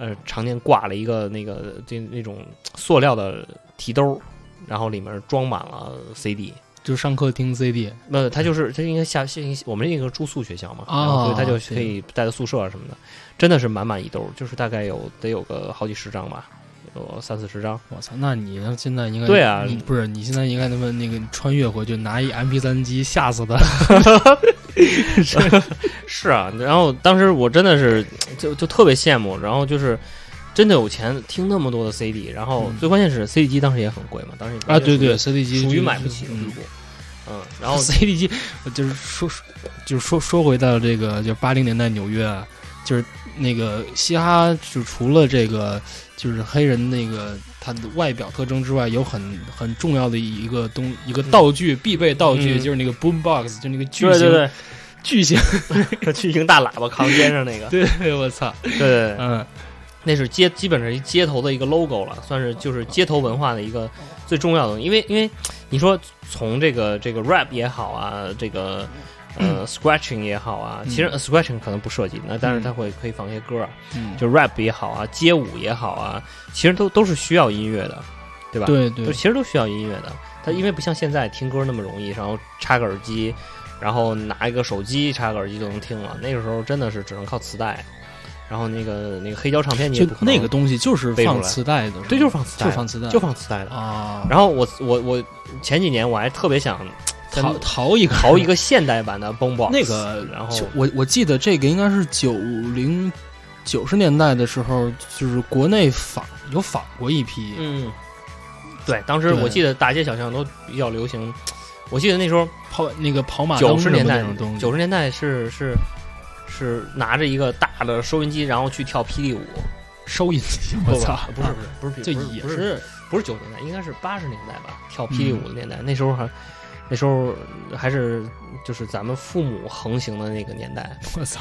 呃，常年挂了一个那个这那种塑料的提兜儿，然后里面装满了 CD。就上课听 CD 那他就是他应该下下我们那个住宿学校嘛，啊然后所以他就可以带到宿舍啊什么的，真的是满满一兜，就是大概有得有个好几十张吧，有三四十张。我操，那你要现在应该对啊你不是你现在应该他妈那个穿越回去拿一 MP 三机吓死他。是啊，然后当时我真的是就就特别羡慕，然后就是真的有钱听那么多的 CD，然后嗯最关键是 CD 机当时也很贵嘛，当时也啊，对对，CD 机属于买不起的地嗯步。嗯，然后 CD 机，我就是说，就是说说回到这个，就八零年代纽约啊，就是那个嘻哈，就除了这个就是黑人那个他的外表特征之外，有很很重要的一个东一个道具，必备道具、嗯。就是那个 boom box，就那个巨型对对对，巨型，巨型大喇叭扛肩上那个，对 对，我操，对。嗯，那是街基本上是一街头的一个 logo 了，算是就是街头文化的一个最重要的。因为因为你说从这个这个 rap 也好啊，这个呃 scratching 也好啊，其实、呃 scratching 可能不涉及，那但是它会可以放一些歌啊，嗯，就 rap 也好啊，街舞也好啊，其实都都是需要音乐的，对吧？对对都，其实都需要音乐的。它因为不像现在听歌那么容易，然后插个耳机，然后拿一个手机插个耳机就能听了。那个时候真的是只能靠磁带，然后那个那个黑胶唱片你也不可能那个东西就是放磁带的，对，就是放磁带，就放磁带，就放磁带的。啊，然后我我我前几年我还特别想跟淘淘一个淘一个现代版的 Boombox，那个，然后我我记得这个应该是九零九十年代的时候，就是国内仿有仿过一批，嗯，对，当时我记得大街小巷都比较流行。我记得那时候跑那个跑马九十年代那种东，西，九十年代是是是拿着一个大的收音机，然后去跳霹雳舞。收音机，我操，不是不是不是这不是不是也是不是九十年代，应该是八十年代吧，跳霹雳舞的年代。那时候还那时候还是就是咱们父母横行的那个年代。我操，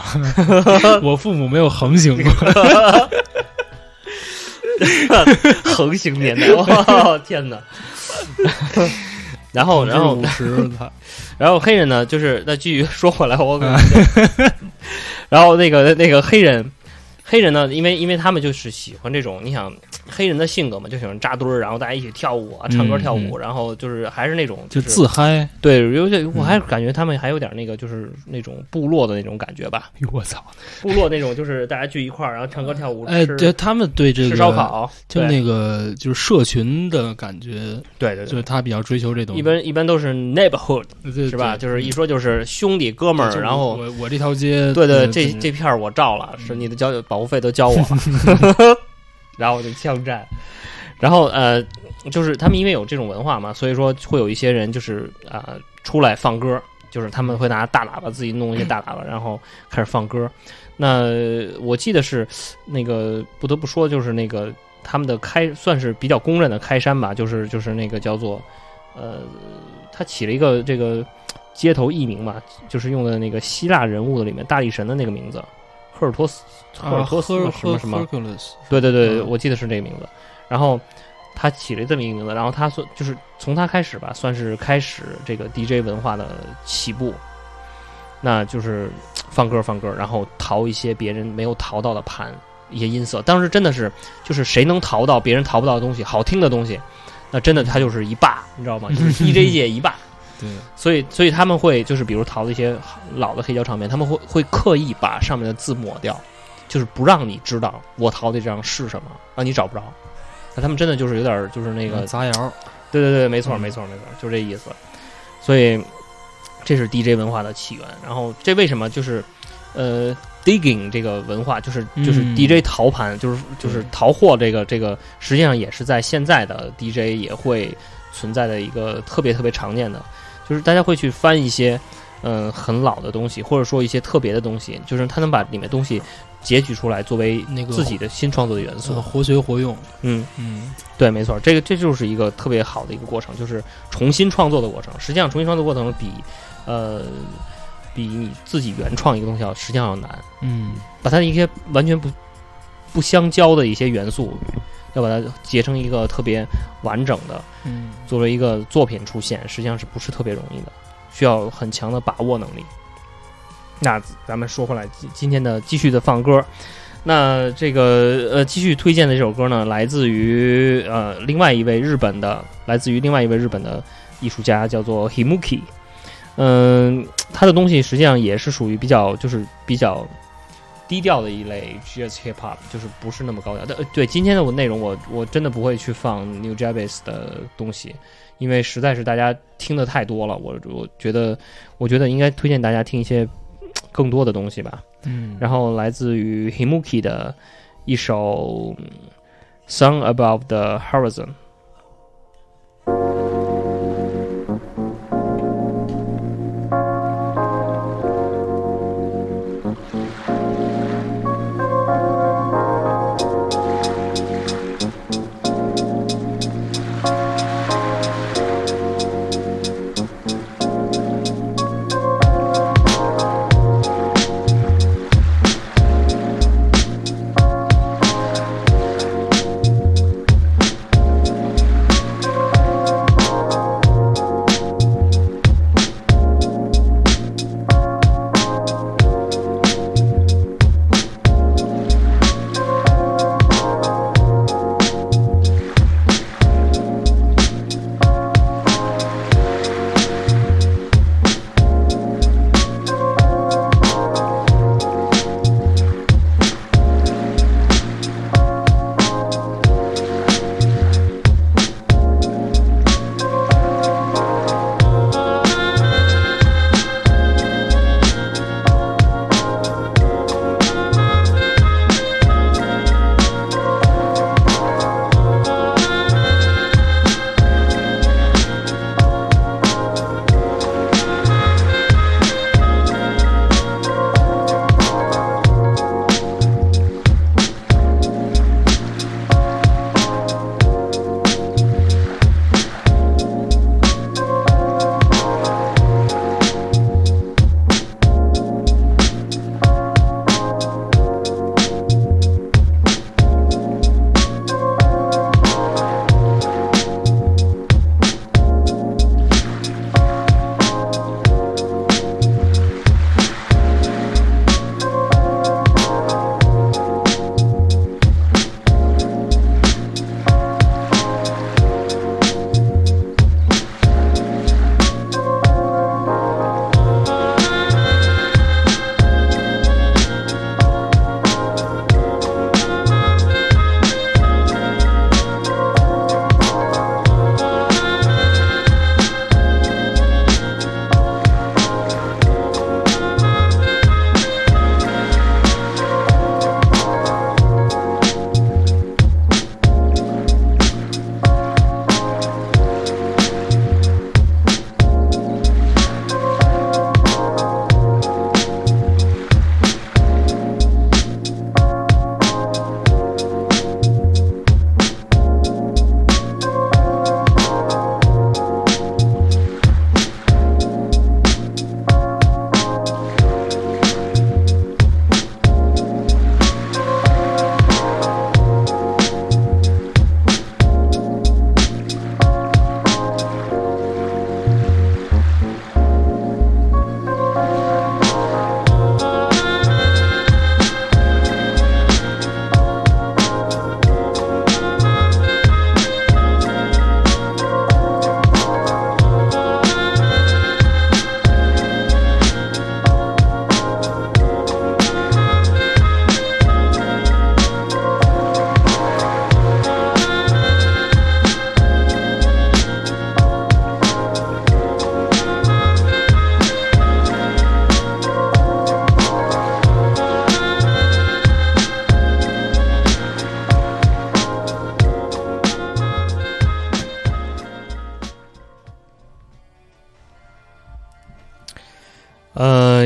我父母没有横行过，横行年代，哇天哪！然后，然后然后黑人呢，就是那继续说回来，我感觉，然后那个那个黑人，黑人呢，因为因为他们就是喜欢这种，你想黑人的性格嘛，就喜欢扎堆儿，然后大家一起跳舞啊，唱歌嗯跳舞，然后就是还是那种就是自嗨，对，有点我还感觉他们还有点那个就是那种部落的那种感觉吧，我操，部落那种就是大家聚一块儿，然后唱歌跳舞，哎，对他们对这个吃烧，烤，就那个就是社群的感觉，对对对。就是他比较追求这东西，一般一般都是 neighborhood 对是吧？就是一说就是兄弟哥们儿，然后我我这条街，对对，嗯这这片儿我照了，是你的交保护费都交我了 然后我就枪战，然后呃，就是他们因为有这种文化嘛，所以说会有一些人就是啊、出来放歌，就是他们会拿大喇叭自己弄一些大喇叭，然后开始放歌。那我记得是那个不得不说，就是那个他们的开算是比较公认的开山吧，就是就是那个叫做呃，他起了一个这个街头艺名嘛，就是用的那个希腊人物的里面大力神的那个名字，赫尔托斯，赫尔啊，托斯赫什么什么对对对，嗯我记得是这个名字。然后他起了这么一个名字，然后他算就是从他开始吧，算是开始这个 DJ 文化的起步。那就是放歌放歌，然后淘一些别人没有淘到的盘，一些音色。当时真的是，就是谁能淘到别人淘不到的东西，好听的东西，那真的他就是一霸，你知道吗？就是 DJ 界一霸。对，所以，所以他们会就是比如淘的一些老的黑胶唱片，他们会会刻意把上面的字抹掉，就是不让你知道我淘的这张是什么，让你找不着。那他们真的就是有点儿就是那个，杂谣，对对对，没错嗯没错没错，就这意思。所以这是 DJ 文化的起源。然后这为什么就是呃 digging 这个文化，就是就是嗯 DJ 淘盘，就是就是淘货这个这个，实际上也是在现在的 DJ 也会存在的一个特别特别常见的，就是大家会去翻一些嗯、呃很老的东西，或者说一些特别的东西，就是他能把里面东西截取出来作为那个自己的新创作的元素。呃活学活用，嗯，嗯，对，没错，这个这就是一个特别好的一个过程，就是重新创作的过程。实际上，重新创作过程比呃比你自己原创一个东西要实际上要难，嗯，把它的一些完全不不相交的一些元素，要把它结成一个特别完整的，嗯，作为一个作品出现，实际上是不是特别容易的，需要很强的把握能力。那咱们说回来，今今天的继续的放歌，那这个呃继续推荐的这首歌呢，来自于呃另外一位日本的，来自于另外一位日本的艺术家，叫做 Himuki。嗯、他的东西实际上也是属于比较就是比较低调的一类 Jazz Hip Hop，就是不是那么高调。但呃对今天的我内容我，我真的不会去放 New Jazz 的东西，因为实在是大家听的太多了。我我觉得，我觉得应该推荐大家听一些更多的东西吧。嗯，然后来自于 Himuki 的一首嗯《Song Above the Horizon》。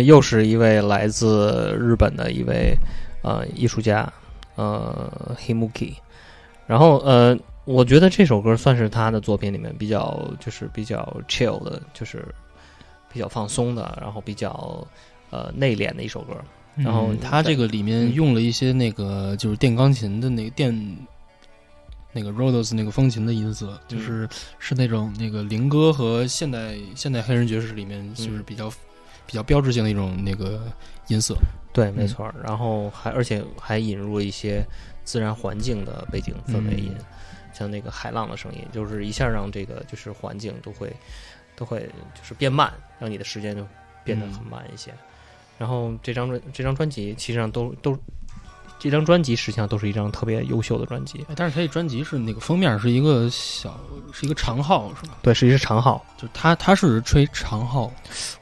又是一位来自日本的一位呃艺术家，呃，Himuki。然后呃，我觉得这首歌算是他的作品里面比较就是比较 chill 的，就是比较放松的，然后比较呃内敛的一首歌。然后嗯它这个里面嗯用了一些那个就是电钢琴的那个电那个 Rhodes 那个风琴的音色，嗯就是是那种那个灵歌和现代现代黑人爵士里面嗯就是比较、比较标志性的一种那个音色。对，没错儿。然后还而且还引入了一些自然环境的背景氛围音，嗯像那个海浪的声音，就是一下让这个就是环境都会都会就是变慢，让你的时间就变得很慢一些。然后这张专这张专辑其实上都都这张专辑实际上都是一张特别优秀的专辑，哎但是它这专辑是那个封面是一个小是一个长号是吗？对，是一是长号。就他他是吹长号，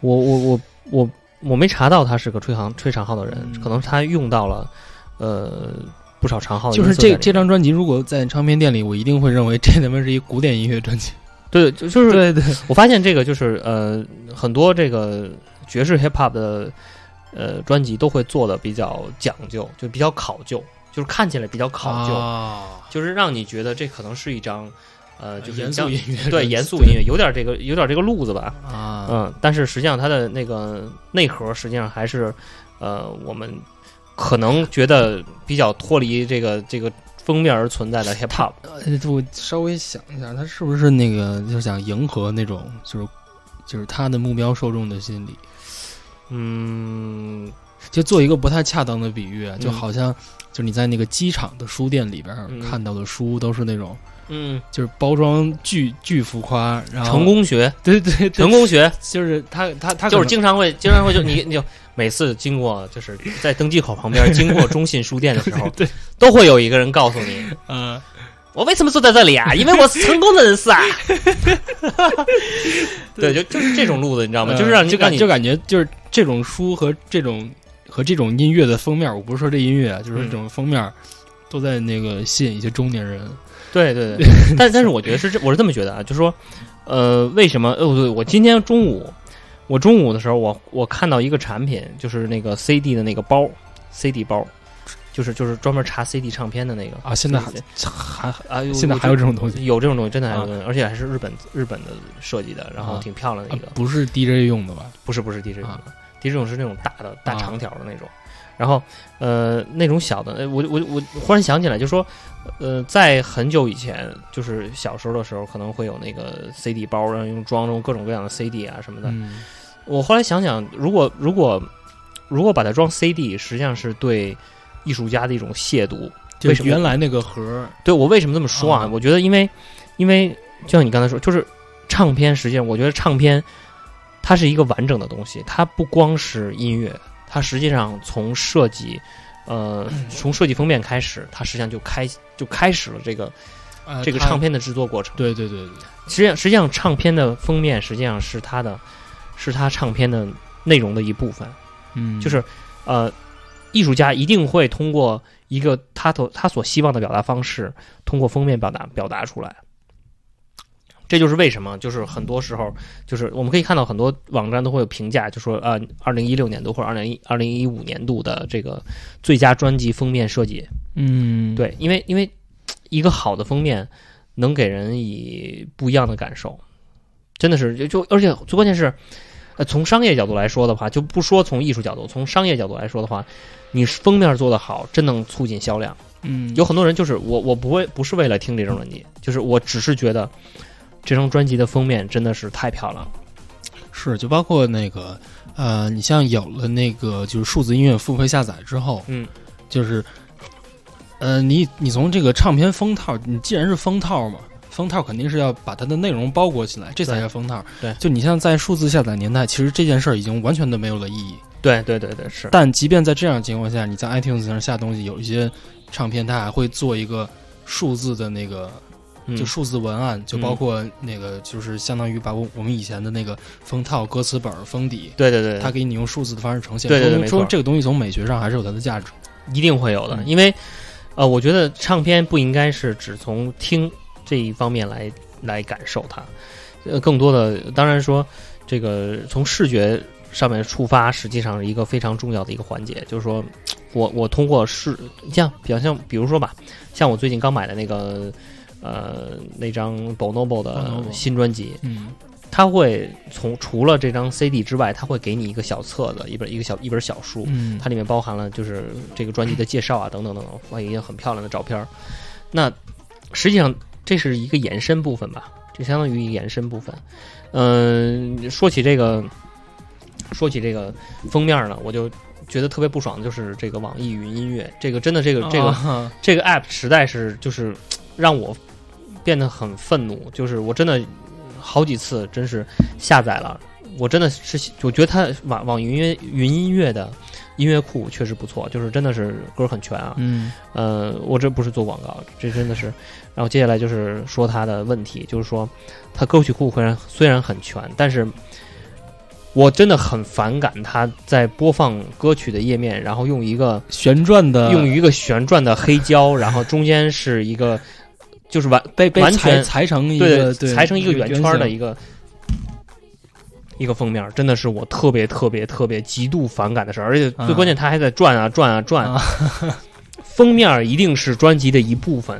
我我我我我没查到他是个吹行吹长号的人，嗯。可能他用到了呃不少长号就是这这张专辑如果在唱片店里，我一定会认为这他妈是一古典音乐专辑。对，就就是对对，我发现这个就是呃，很多这个爵士 hip hop 的呃专辑都会做的比较讲究，就比较考究，就是看起来比较考究，啊，就是让你觉得这可能是一张呃，就是严肃音乐，对严肃音乐，有点这个有点这个路子吧，啊，嗯，但是实际上它的那个内核实际上还是呃我们可能觉得比较脱离这个这个封面而存在的 hip hop。呃，我稍微想一下，他是不是那个就是想迎合那种就是就是他的目标受众的心理？嗯，就做一个不太恰当的比喻啊，就嗯好像就是你在那个机场的书店里边看到的书都是那种嗯，就是包装巨巨浮夸，然后成功学，对对对，成功学。就是他他他就是经常会，经常会就你你就每次经过就是在登机口旁边经过中信书店的时候，对都会有一个人告诉你，呃 我为什么坐在这里啊？因为我是成功的人士啊。对，就就是这种路子，你知道吗？呃就是让你就感就感觉就是这种书和这种和这种音乐的封面，我不是说这音乐啊，就是嗯这种封面都在那个吸引一些中年人。对对对，但但是我觉得是这，我是这么觉得啊，就是说，呃，为什么？哦，对，我今天中午，我中午的时候，我我看到一个产品，就是那个 CD 的那个包，CD 包，就是就是专门查 CD 唱片的那个。啊，现在还对还啊，有现在还有这种东西？有这种东西，真的还而且还是日本日本的设计的，然后啊。挺漂亮的一个，不是 DJ 用的吧？不是不是 DJ 用啊。的，DJ 用是那种大的大啊。长条的那种，然后呃那种小的，呃我我我忽然想起来，就说呃在很久以前，就是小时候的时候，可能会有那个 CD 包，然后用装中各种各样的 CD 啊什么的。嗯我后来想想，如果如果如果把它装 CD，实际上是对艺术家的一种亵渎。就为什么原来那个盒儿对我为什么这么说啊？啊我觉得因为因为就像你刚才说，就是唱片，实际上我觉得唱片它是一个完整的东西，它不光是音乐，它实际上从设计，呃，从设计封面开始，它实际上就开就开始了这个呃这个唱片的制作过程。对对对对，实际上，实际上唱片的封面实际上是它的，是它唱片的内容的一部分。嗯，就是呃，艺术家一定会通过一个他所他所希望的表达方式，通过封面表达表达出来。这就是为什么，就是很多时候，就是我们可以看到很多网站都会有评价，就说呃，二零一六年度或者二零一二零一五年度的这个最佳专辑封面设计。嗯，对，因为因为一个好的封面能给人以不一样的感受，真的是就就而且最关键是，呃，从商业角度来说的话，就不说从艺术角度，从商业角度来说的话，你封面做得好，真能促进销量。嗯，有很多人就是我我不会不是为了听这张专辑，就是我只是觉得这张专辑的封面真的是太漂亮了。是就包括那个呃，你像有了那个就是数字音乐付费下载之后，嗯，就是呃，你你从这个唱片封套，你既然是封套嘛。封套肯定是要把它的内容包裹起来，这才叫封套。对就你像在数字下载年代，其实这件事儿已经完全的没有了意义。对对对对，是，但即便在这样的情况下，你在 iTunes 上下东西，有一些唱片它还会做一个数字的那个嗯就数字文案，就包括那个就是相当于把我我们以前的那个封套、歌词本、封底，对对对，它给你用数字的方式呈现。对对对说这个东西从美学上还是有它的价值。一定会有的，嗯因为呃，我觉得唱片不应该是只从听这一方面来来感受它，呃，更多的当然说这个从视觉上面触发实际上是一个非常重要的一个环节，就是说我我通过视像比较像比如说吧，像我最近刚买的那个呃那张 Bonobo 的新专辑，嗯。它会从除了这张 CD 之外，它会给你一个小册子，一本一个小一本小书，嗯，它里面包含了就是这个专辑的介绍啊，等等等等，还有一些很漂亮的照片。那实际上这是一个延伸部分吧，就相当于一个延伸部分。嗯、说起这个，说起这个封面呢，我就觉得特别不爽的就是这个网易云音乐，这个真的这个这个、啊这个 app 实在是就是让我变得很愤怒，就是我真的好几次真是下载了，我真的是我觉得它网网易云云音乐的音乐库确实不错，就是真的是歌很全啊。嗯呃，我这不是做广告，这真的是。然后接下来就是说它的问题，就是说它歌曲库虽然虽然很全，但是我真的很反感它在播放歌曲的页面，然后用一个旋转的用一个旋转的黑胶，然后中间是一个就是完被被完全裁裁成一个对裁成一个圆圈的一个一个封面，真的是我特别特别特别极度反感的事儿，而且最关键它还在转啊转啊转，啊。封面一定是专辑的一部分，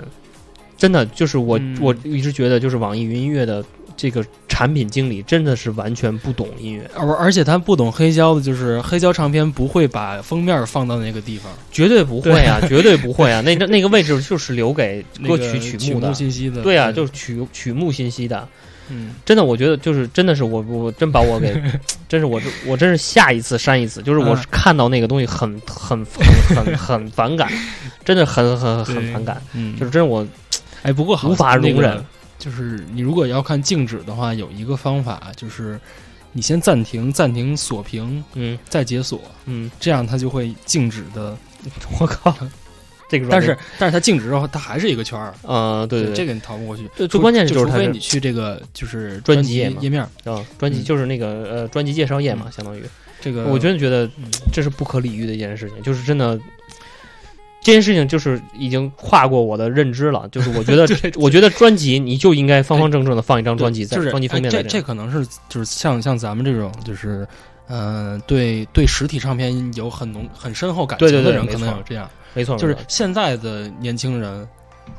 真的就是我、嗯我一直觉得就是网易云音乐的这个产品经理真的是完全不懂音乐，而而且他不懂黑胶的，就是黑胶唱片不会把封面放到那个地方，绝对不会啊，绝对不会啊，那那个位置就是留给歌曲曲目的。信息的，对啊，就是曲曲目信息的，嗯。真的，我觉得就是真的是我我真把我给，真是我我真是下一次删一次，就是我嗯。看到那个东西很很很很很反感，真的很很很反感，嗯，就是真是我哎，不过好无法容忍。那个就是你如果要看静止的话，有一个方法就是你先暂停，暂停锁屏，嗯再解锁，嗯，这样它就会静止的。我靠，这个但是但是它静止之后，它还是一个圈儿。啊对对这个你逃不过去。最最关键就就是除非你去这个就是专辑页页面，啊专辑嗯就是那个呃专辑介绍页嘛，相当于这个我真的觉得嗯这是不可理喻的一件事情，就是真的。这件事情就是已经跨过我的认知了，就是我觉得，我觉得专辑你就应该方方正正的放一张专辑在专辑封面这这可能是就是像像咱们这种就是。呃，对对，实体唱片有很浓很深厚感情的人，可能有这样。没错，就是现在的年轻人，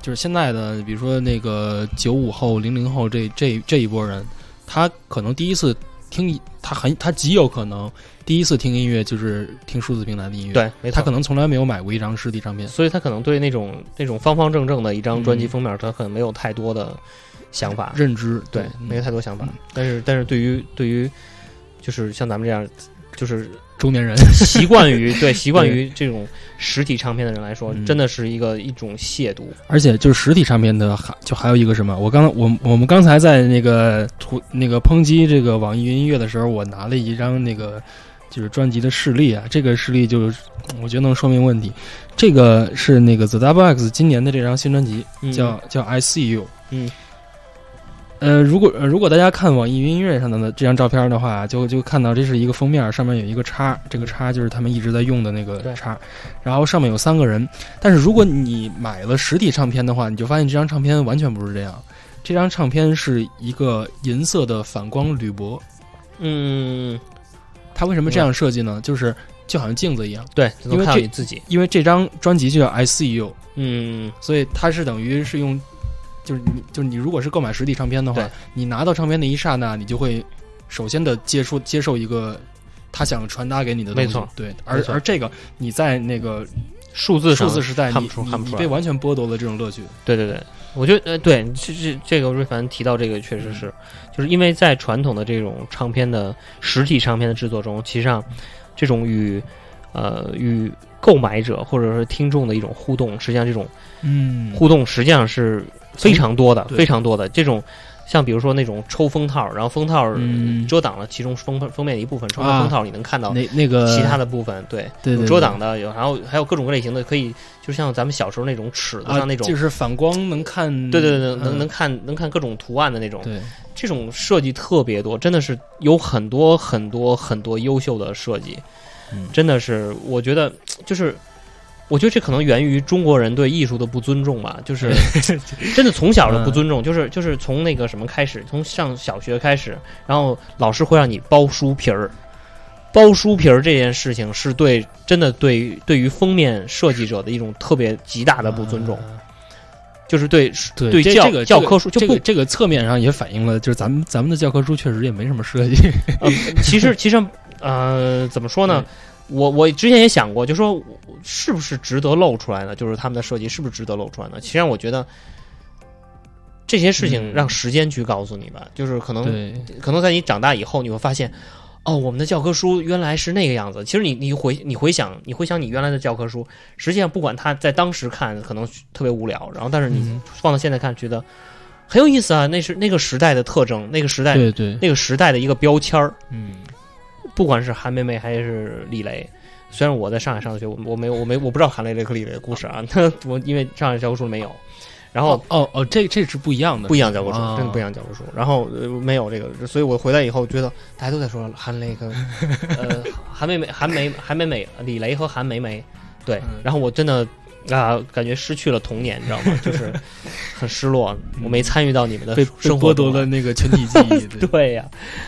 就是现在的，比如说那个九五后、零零后这这这一波人，他可能第一次听，他很他极有可能第一次听音乐就是听数字平台的音乐，，对，没错，他可能从来没有买过一张实体唱片。所以他可能对那种那种方方正正的一张专辑嗯封面，他可能没有太多的想法，认知对，嗯没有太多想法嗯。但是，但是对于对于就是像咱们这样，就是中年人，习惯于对习惯于这种实体唱片的人来说，嗯真的是一个一种亵渎。而且就是实体唱片的，还就还有一个什么？我刚我我们刚才在那个图那个抨击这个网易云音乐的时候，我拿了一张那个就是专辑的示例啊，这个示例就是我觉得能说明问题。这个是那个 The Double X 今年的这张新专辑，嗯叫叫 I See You。嗯。呃，如果呃如果大家看网易云音乐上的这张照片的话，就就看到这是一个封面，上面有一个叉，这个叉就是他们一直在用的那个叉，然后上面有三个人。但是如果你买了实体唱片的话，你就发现这张唱片完全不是这样。这张唱片是一个银色的反光铝箔，嗯，它为什么这样设计呢？就是就好像镜子一样，对，因为这你自己。因为这张专辑就叫 I See You，嗯，所以它是等于是用，就是你就是你如果是购买实体唱片的话，你拿到唱片那一刹那，你就会首先的接触接受一个他想传达给你的东西，没错对，而而这个你在那个数字数字时代，看不出看不出来。你被完全剥夺了这种乐趣，对对对，我觉得呃，对，这这这个瑞凡提到这个确实是，就是因为在传统的这种唱片的实体唱片的制作中，其实上这种与呃与购买者或者是听众的一种互动，实际上这种嗯。互动实际上是非常多的，对。非常多的。这种。像比如说那种抽封套，然后封套嗯。遮挡了其中封封面的一部分，抽封套你能看到那那个其他的部分，对，有遮挡的，有然后还有各种各类型的，可以就像咱们小时候那种尺子啊上那种，就是反光能看，对对对，能嗯。能看能看各种图案的那种，对，这种设计特别多，真的是有很多很多很多优秀的设计，嗯。真的是我觉得就是。我觉得这可能源于中国人对艺术的不尊重吧，就是真的从小的不尊重，就是就是从那个什么开始，从上小学开始，然后老师会让你包书皮儿，包书皮儿这件事情是对真的对于对于封面设计者的一种特别极大的不尊重，呃就是对对对教这这个教科书就不这个这个侧面上也反映了，就是咱们咱们的教科书确实也没什么设计。呃，其实其实呃，怎么说呢？我我之前也想过，就说是不是值得露出来呢？就是他们的设计是不是值得露出来呢？其实我觉得这些事情嗯让时间去告诉你吧，就是可能，可能在你长大以后，你会发现，哦，我们的教科书原来是那个样子。其实你你回你回想你回想你原来的教科书，实际上不管它在当时看可能特别无聊，然后但是你嗯放到现在看，觉得很有意思啊。那是那个时代的特征，那个时代对对，那个时代的一个标签儿。嗯，不管是韩梅梅还是李雷，虽然我在上海上的学，我我没有我没我不知道韩雷雷和李雷的故事啊，我因为上海教科书没有，然后哦哦哦，这这是不一样的，不一样教科书，啊。真的不一样教科书，然后、呃、没有这个，所以我回来以后觉得大家都在说韩雷和呃韩梅梅韩梅韩梅梅李雷和韩梅梅，对，嗯。然后我真的。啊，感觉失去了童年，你知道吗？就是很失落，我没参与到你们的生活剥夺了那个群体记忆。对 对呀、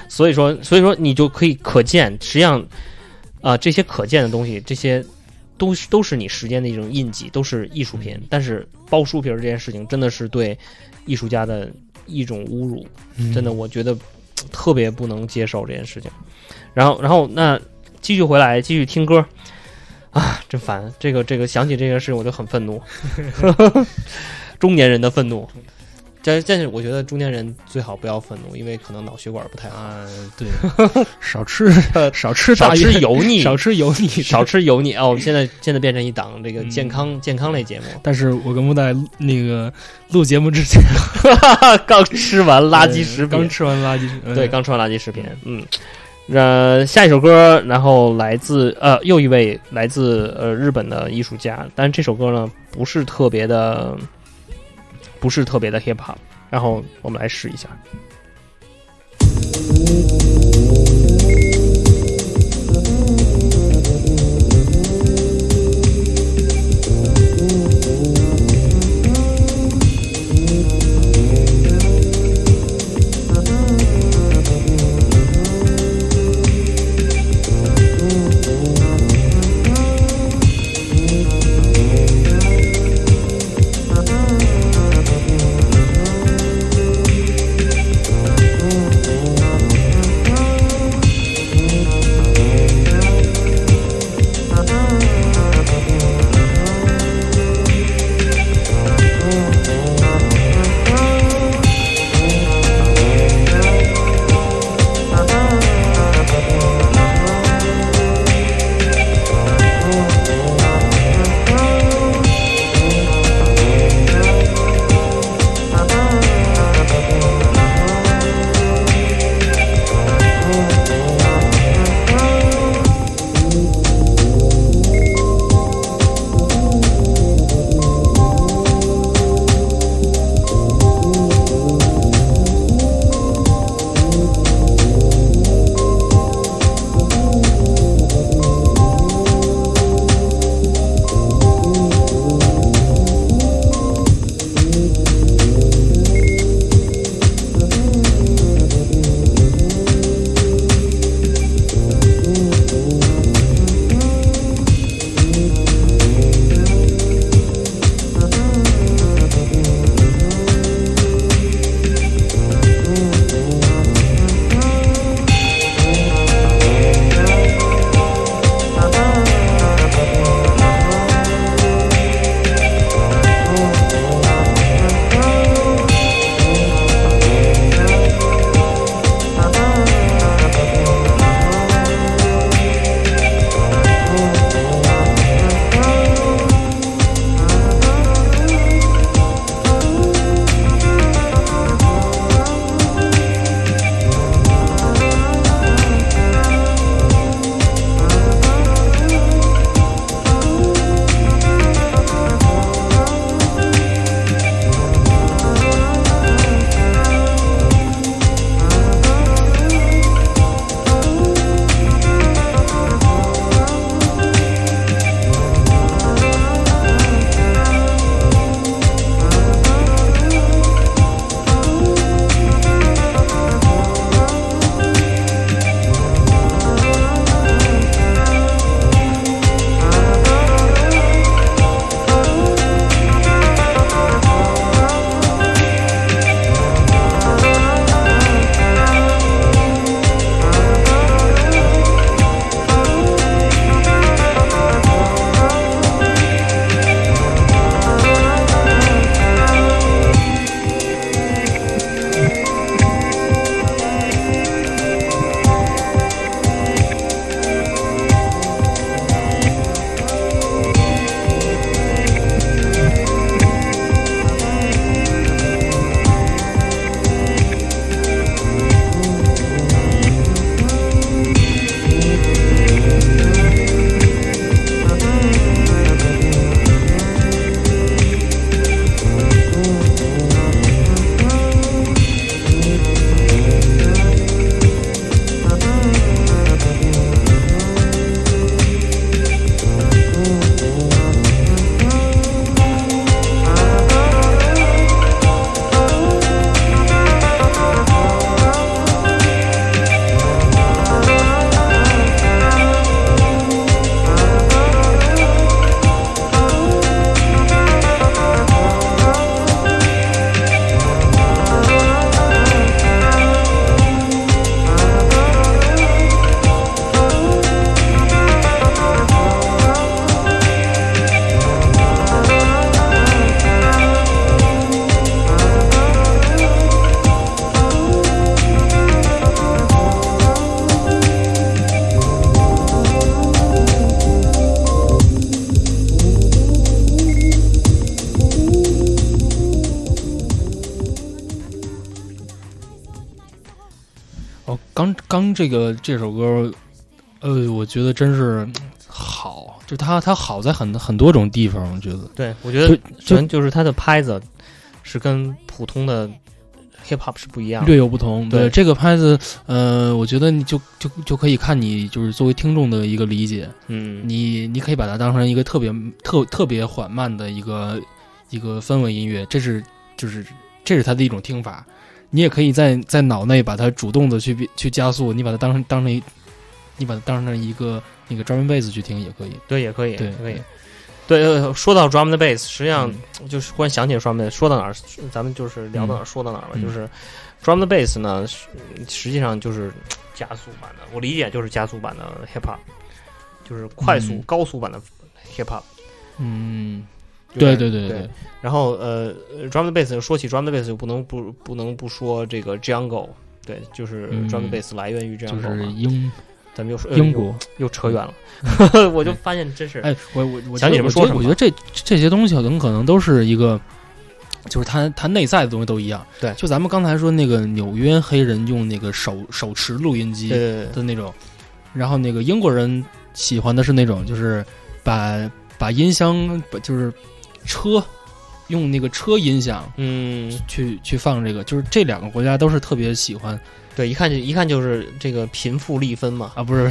所以说，所以说你就可以可见，实际上啊、这些可见的东西，这些都是都是你时间的一种印记，都是艺术品。但是包书皮儿这件事情，真的是对艺术家的一种侮辱，嗯真的，我觉得特别不能接受这件事情。然后，然后那继续回来，继续听歌。啊，真烦！这个这个想起这件事情我就很愤怒，中年人的愤怒。但但是我觉得中年人最好不要愤怒，因为可能脑血管不太好。啊，对，少吃少吃少大 吃油腻，少吃油腻，少吃油腻哦！我们现在现在变成一档这个嗯健康、健康类节目，但是我跟木代那个录节目之前，刚吃完垃圾食品，刚吃完垃圾食品，对，刚吃完垃圾食品，嗯。呃，下一首歌，然后来自呃，又一位来自呃日本的艺术家，但是这首歌呢不是特别的，不是特别的 hip hop，然后我们来试一下。「这个这首歌，呃，我觉得真是嗯好，就它它好在很很多种地方，我觉得。对，我觉得就首先就是它的拍子是跟普通的 hip hop 是不一样的。略有不同。对这个拍子，呃，我觉得你就就就可以看你就是作为听众的一个理解，嗯，你你可以把它当成一个特别特特别缓慢的一个一个氛围音乐，这是就是这是它的一种听法。你也可以在在脑内把它主动的去去加速，你把它当成当成一，你把它当成一个那个 drum and bass 去听也可以。对，也可以，对也可以。对，呃，说到 drum and bass，实际上嗯就是忽然想起 drum bass，说到哪儿，咱们就是聊到哪儿说到哪儿吧。嗯就是 drum and bass 呢，实际上就是加速版的，我理解就是加速版的 hip hop，就是快速、嗯高速版的 hip hop。嗯，对对对对。然后呃，drum and bass 说起 drum and bass 就不能不不能不说这个 Django，对，就是嗯 drum and bass 来源于 Django 就是英咱们又说呃英国。又又扯远了，我就发现真是哎，我我我想起觉得什么说什么我觉得这这些东西很可能都是一个，就是它它内在的东西都一样。对就咱们刚才说那个纽约黑人用那个手手持录音机的那种，然后那个英国人喜欢的是那种，就是把把音箱就是车用那个车音响嗯，去去放这个，就是这两个国家都是特别喜欢。对，一看就一看就是这个贫富力分嘛，啊，不是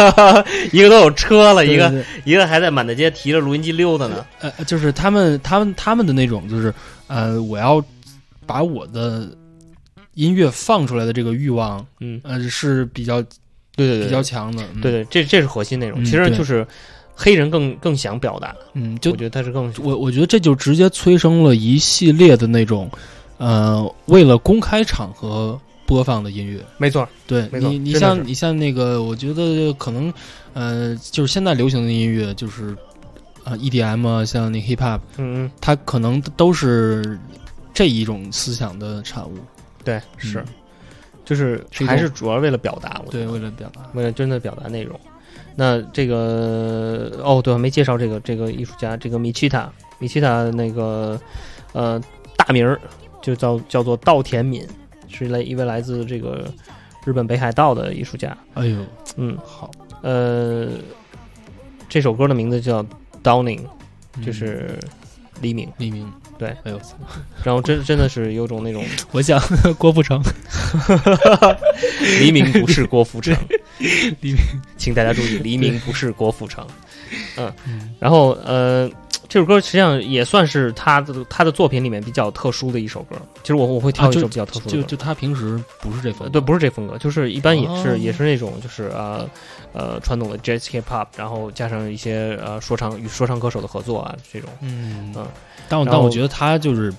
一个都有车了，一个对。对一个还在满大街提着录音机溜达呢。呃，就是他们他们他们的那种，就是呃，我要把我的音乐放出来的这个欲望，嗯，呃，是比较对对对，比较强的。嗯。对，对，这这是核心内容。嗯其实就是黑人更更想表达，嗯，就我觉得他是更我我觉得这就直接催生了一系列的那种，呃，为了公开场合播放的音乐。没错，对没错你，你像你像那个，我觉得可能，呃，就是现在流行的音乐，就是呃 EDM 啊，像那 hip hop，嗯嗯，它可能都是这一种思想的产物。对，是嗯，就是还是主要为了表达，我对，为了表达。为了真的表达内容。那这个哦，对，还没介绍这个这个艺术家，这个米奇塔，米奇塔那个呃大名儿就叫叫做稻田敏，是来一位来自这个日本北海道的艺术家。哎呦，嗯，好，呃，这首歌的名字叫 Downing，嗯就是黎明。黎明。对，哎呦，然后真真的是有种那种 我想郭富城，黎明不是郭富城，黎明，请大家注意，黎明不是郭富城。嗯然后呃，这首歌实际上也算是他的他的作品里面比较特殊的一首歌。其实我我会挑一首比较特殊的歌。就就他平时不是这风格，呃对，不是这风格，就是一般也是、哦也是那种就是呃呃传统的 jazz hip hop，然后加上一些呃说唱与说唱歌手的合作啊这种。嗯。嗯。但我但我觉得他就是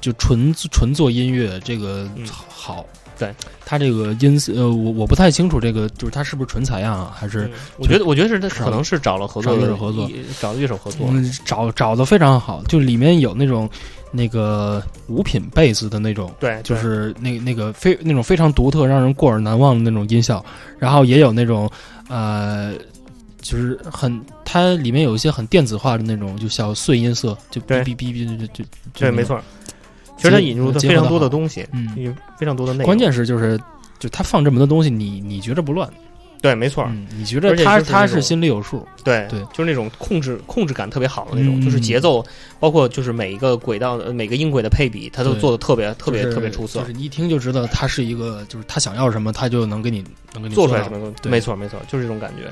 就纯纯做音乐这个嗯。好，对。他这个音色呃我我不太清楚这个就是他是不是纯采样啊，还是嗯。我觉得我觉得是他可能是找了合作的找乐手合作。找了乐手合作。嗯找找的非常好，就里面有那种那个五品贝斯的那种。对，就是那那个非那种非常独特、让人过耳难忘的那种音效，然后也有那种呃，就是很它里面有一些很电子化的那种，就小碎音色，就哔哔哔哔就就就对，没，错。其实它引入的非常多的东西，嗯，有非常多的内容。关键是就是就他放这么多东西，你你觉着不乱，对，没错，嗯，你觉得他他是心里有数，对对。就是那种控制控制感特别好的那种，嗯。就是节奏，包括就是每一个轨道的每个音轨的配比，他都做的特别特别就是特别出色。就，是你一听就知道他是一个，就是他想要什么，他就能给你能给你到做出来什么东西，没错没错，就是这种感觉。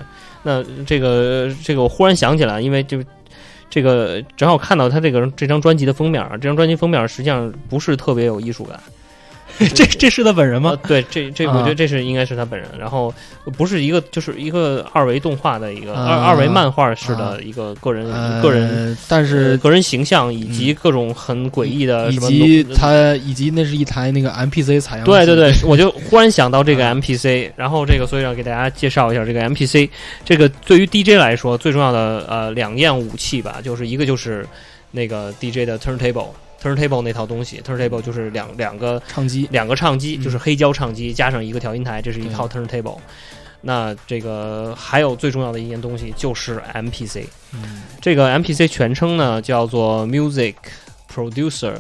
那这个这个我忽然想起来，因为就这个正好看到他这个这张专辑的封面啊，这张专辑封面实际上不是特别有艺术感。这这是他本人吗呃？对，这这我啊觉得这是应该是他本人，然后不是一个就是一个二维动画的一个二啊二维漫画式啊的一个个人呃个人。，但是个人形象以及各种很诡异的以什么及他以及那是一台那个 MPC 采样，对对对，我就忽然想到这个嗯 MPC，然后这个所以要给大家介绍一下这个 MPC。这个对于 DJ 来说最重要的呃两样武器吧，就是一个就是那个 DJ 的 turntable。Turntable 那套东西，turntable 就是两两个唱机，两个唱机，嗯。就是黑胶唱机加上一个调音台，这是一套 turntable。那这个还有最重要的一件东西就是 MPC。嗯。这个 MPC 全称呢叫做 Music Producer，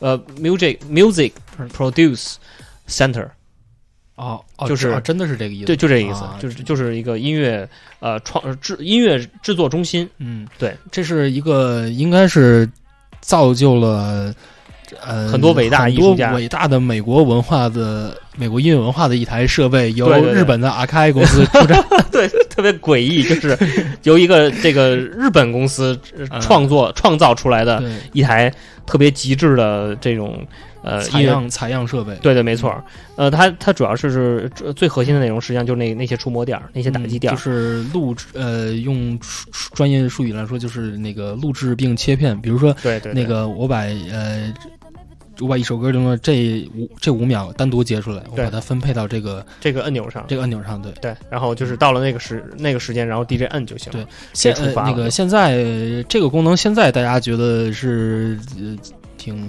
呃，Music Music Produce Center，哦哦，就是啊真的是这个意思，对，就这个意思，啊就是就是一个音乐呃创呃制音乐制作中心，嗯，对，这是一个应该是造就了呃很多伟大很艺术家。多伟大的美国文化的美国音乐文化的一台设备，由日本的阿开公司出产。对，特别诡异，就是由一个这个日本公司创作创造出来的，一台特别极致的这种呃采。样采样设备，对对，没错儿。呃，它它主要是是最最核心的内容，实际上就是那那些触摸点儿、那些打击点就是录制呃，用术专业术语来说，就是那个录制并切片。比如说对对，对那个我把呃。我把一首歌中的这五这五秒单独截出来，我把它分配到这个这个按钮上，这个按钮上。对，对，然后就是到了那个时那个时间，然后 DJ 摁就行了。对现呃触发了那个现在呃这个功能，现在大家觉得是呃挺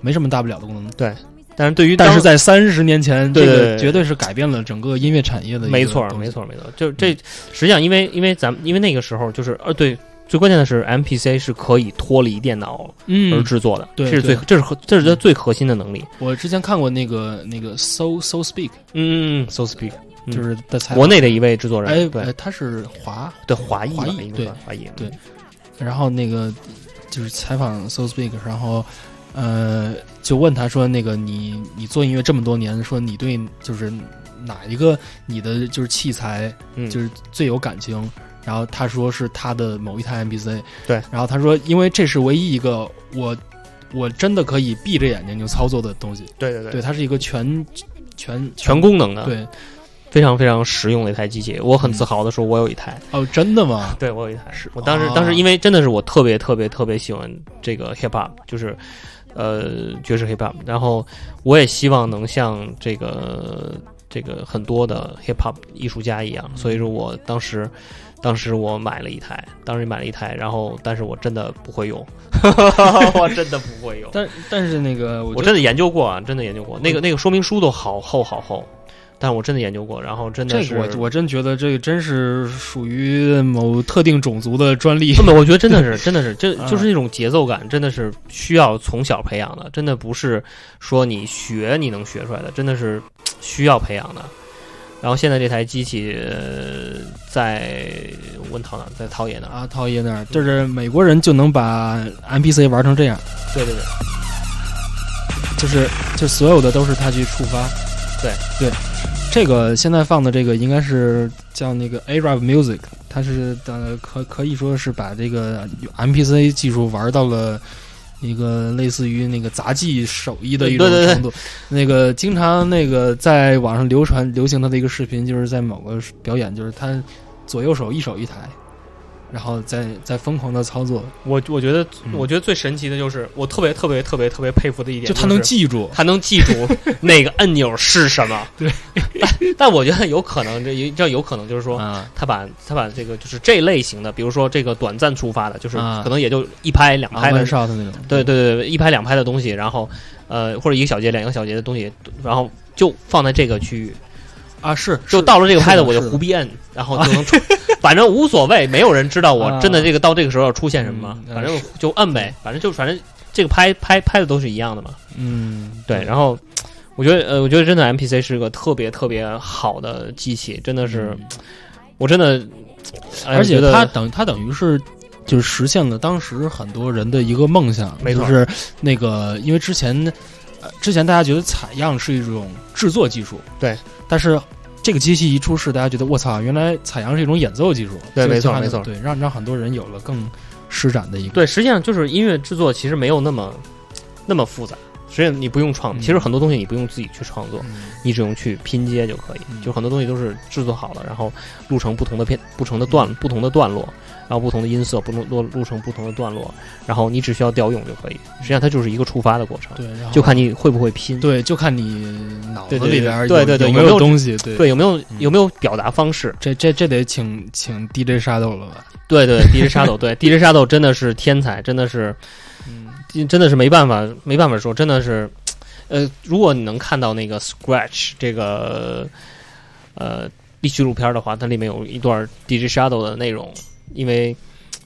没什么大不了的功能，对但是对于但是在三十年前，这个绝对是改变了整个音乐产业的没错儿，没错儿，没错儿。就这，实际上因为因为咱们因为那个时候就是呃对。最关键的是，MPC 是可以脱离电脑而嗯，制作的，对这是最这是核这是它最核心的能力。我之前看过那个那个 So So Speak，嗯，So Speak 嗯。就是的采访国内的一位制作人，哎，对。呃他是华，对华裔吧华裔对华裔，对。然后那个就是采访 So Speak，然后呃就问他说，那个你你做音乐这么多年，说你对就是哪一个你的就是器材嗯，就是最有感情？然后他说是他的某一台 MPC，对，然后他说因为这是唯一一个我我真的可以闭着眼睛就操作的东西，对对对对，它是一个全全全功能的，，对非常非常实用的一台机器。我很自豪的说，我有一台，哦，真的吗？对我有一台。是我当时哦当时因为真的是我特别特别特别喜欢这个 hip hop，就是呃爵士 hip hop，然后我也希望能像这个这个很多的 hip hop 艺术家一样，所以说我当时。当时我买了一台，当时买了一台，然后但是我真的不会用，我真的不会用。但但是那个我我真的研究过啊，真的研究过，那个那个说明书都好厚好厚，但我真的研究过，然后真的是这个我我真觉得这个真是属于某特定种族的专利。根本我觉得真的是 真的是，这啊就是那种节奏感，真的是需要从小培养的，真的不是说你学你能学出来的，真的是需要培养的。然后现在这台机器呃在问涛呢，在涛爷那儿，啊，陶爷那儿就是美国人就能把 MPC 玩成这样，对对对，就是就所有的都是他去触发。对对，这个现在放的这个应该是叫那个 Arab Music，它是呃可可以说是把这个 MPC 技术玩到了。一个类似于那个杂技手艺的一种对对对程度，那个经常那个在网上流传流行他的一个视频，就是在某个表演，就是他左右手一手一台，然后再再疯狂的操作，我我觉得嗯。我觉得最神奇的就是我特别特别特别特别佩服的一点，就他能记住，他能记住 那个按钮是什么。对。但，但我觉得有可能，这这有可能就是说，啊，他把他把这个就是这类型的，比如说这个短暂触发的，就是啊可能也就一拍两拍的啊那种，对对对，对一拍两拍的东西，然后呃或者一个小节两个小节的东西，然后就放在这个区域，啊，是就到了这个拍的我就胡逼摁，然后就能出，反正无所谓，没有人知道我啊真的这个到这个时候要出现什么，嗯反正就摁呗，反正就反正这个拍拍拍的都是一样的嘛。嗯，对，然后我觉得呃，我觉得真的 MPC 是个特别特别好的机器，真的是，嗯我真的，哎而且它等它等于是。就是实现了当时很多人的一个梦想，没错就是那个，因为之前，呃，之前大家觉得采样是一种制作技术，对，但是这个机器一出世，大家觉得我操，原来采样是一种演奏技术，对没错没错。对，让让很多人有了更施展的一个，对，实际上就是音乐制作其实没有那么那么复杂，实际上你不用创，嗯。其实很多东西你不用自己去创作，嗯。你只用去拼接就可以，嗯。就很多东西都是制作好了，然后录成不同的片、不同的段、不同的段落，然后不同的音色，不同录录成不同的段落，然后你只需要调用就可以。实际上它就是一个触发的过程，对，就看你会不会拼，对，就看你脑子里边对对对有没有东西，对。对，有没有嗯。有没有表达方式？这这这得请请 DJ Shadow 了吧？对对，DJ Shadow，对 DJ Shadow 真的是天才，真的是嗯，真的是没办法没办法说，真的是，呃，如果你能看到那个 Scratch 这个呃纪录片的话，它里面有一段 DJ Shadow 的内容，因为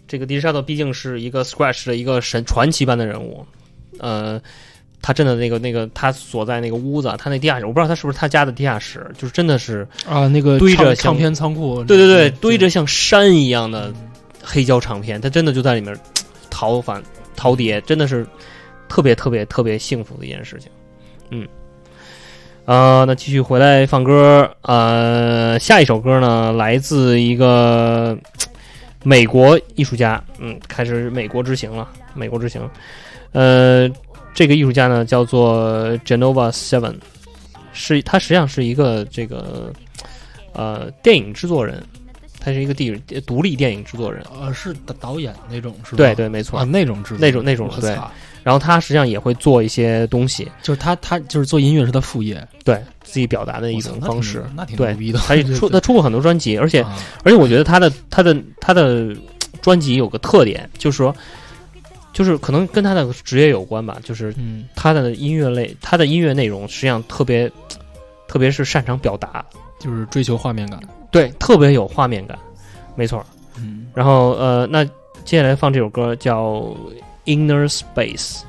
这个 DJ Shadow 毕竟是一个 Scratch 的一个神传奇般的人物，呃，他真的那个那个他所在那个屋子，他那地下室，我不知道他是不是他家的地下室，就是真的是啊，那个堆着唱唱片仓库，对对对，堆着像山一样的黑胶唱片，他真的就在里面 逃反陶碟，真的是特别特别特别幸福的一件事情。嗯，啊，那继续回来放歌，呃，下一首歌呢，来自一个美国艺术家，嗯，开始美国之行了，美国之行，呃，这个艺术家呢叫做 Genova Seven，是他实际上是一个这个呃电影制作人。他是一个地独立电影制作人，呃，是导导演那种是吧？对对，没错。啊，那种制作那种那种对。然后他实际上也会做一些东西，就是他他就是做音乐是他副业，对自己表达的一种方式，那挺牛逼的。他出他出过很多专辑，而且而且我觉得他的他的他的专辑有个特点，就是说，就是可能跟他的职业有关吧，就是他的音乐类，他的音乐内容实际上特别，特别是擅长表达，就是追求画面感。对，特别有画面感，没错。嗯，然后呃，那接下来放这首歌叫《Inner Space》。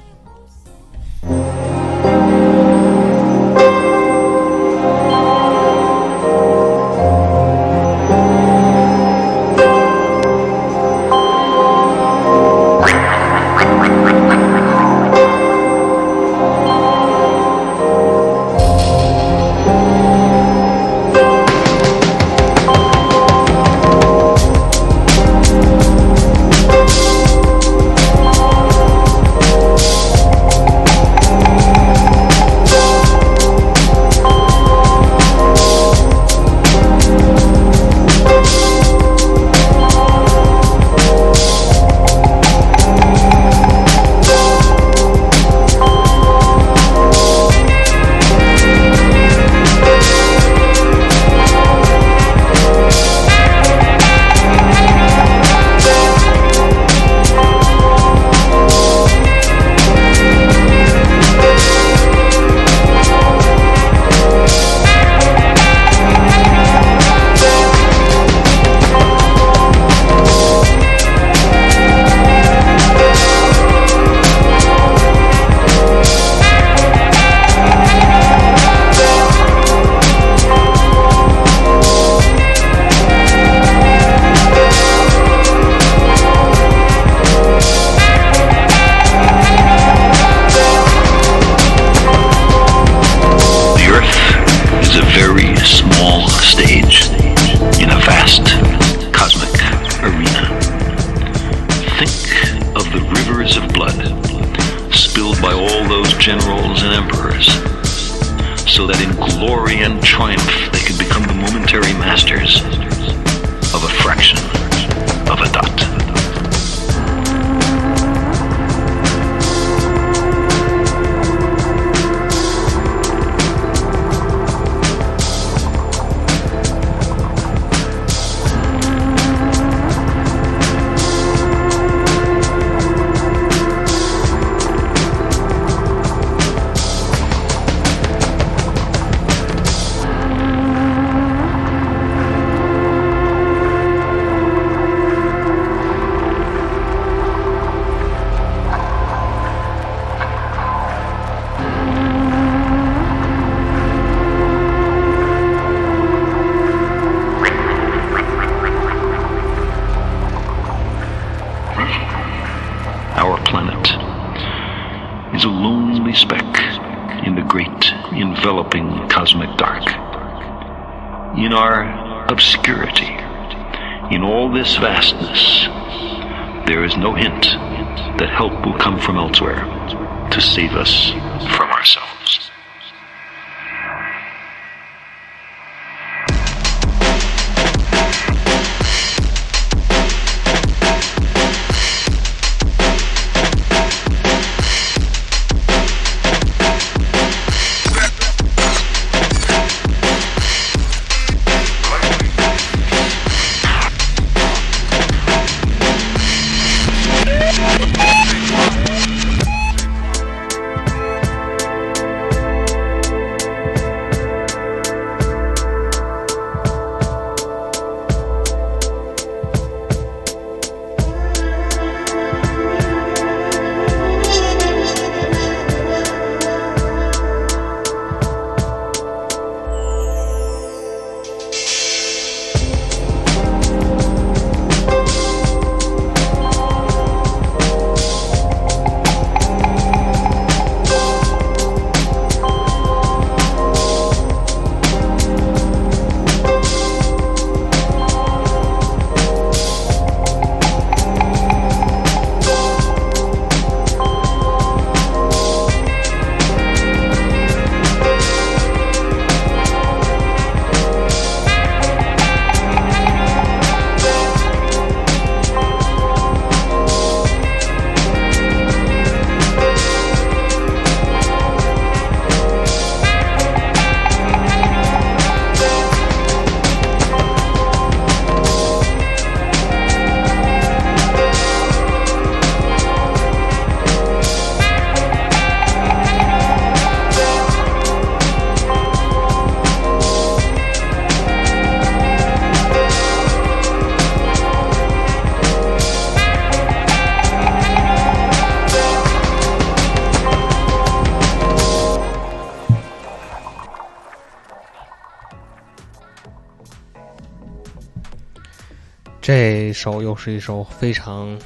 首又是一首非常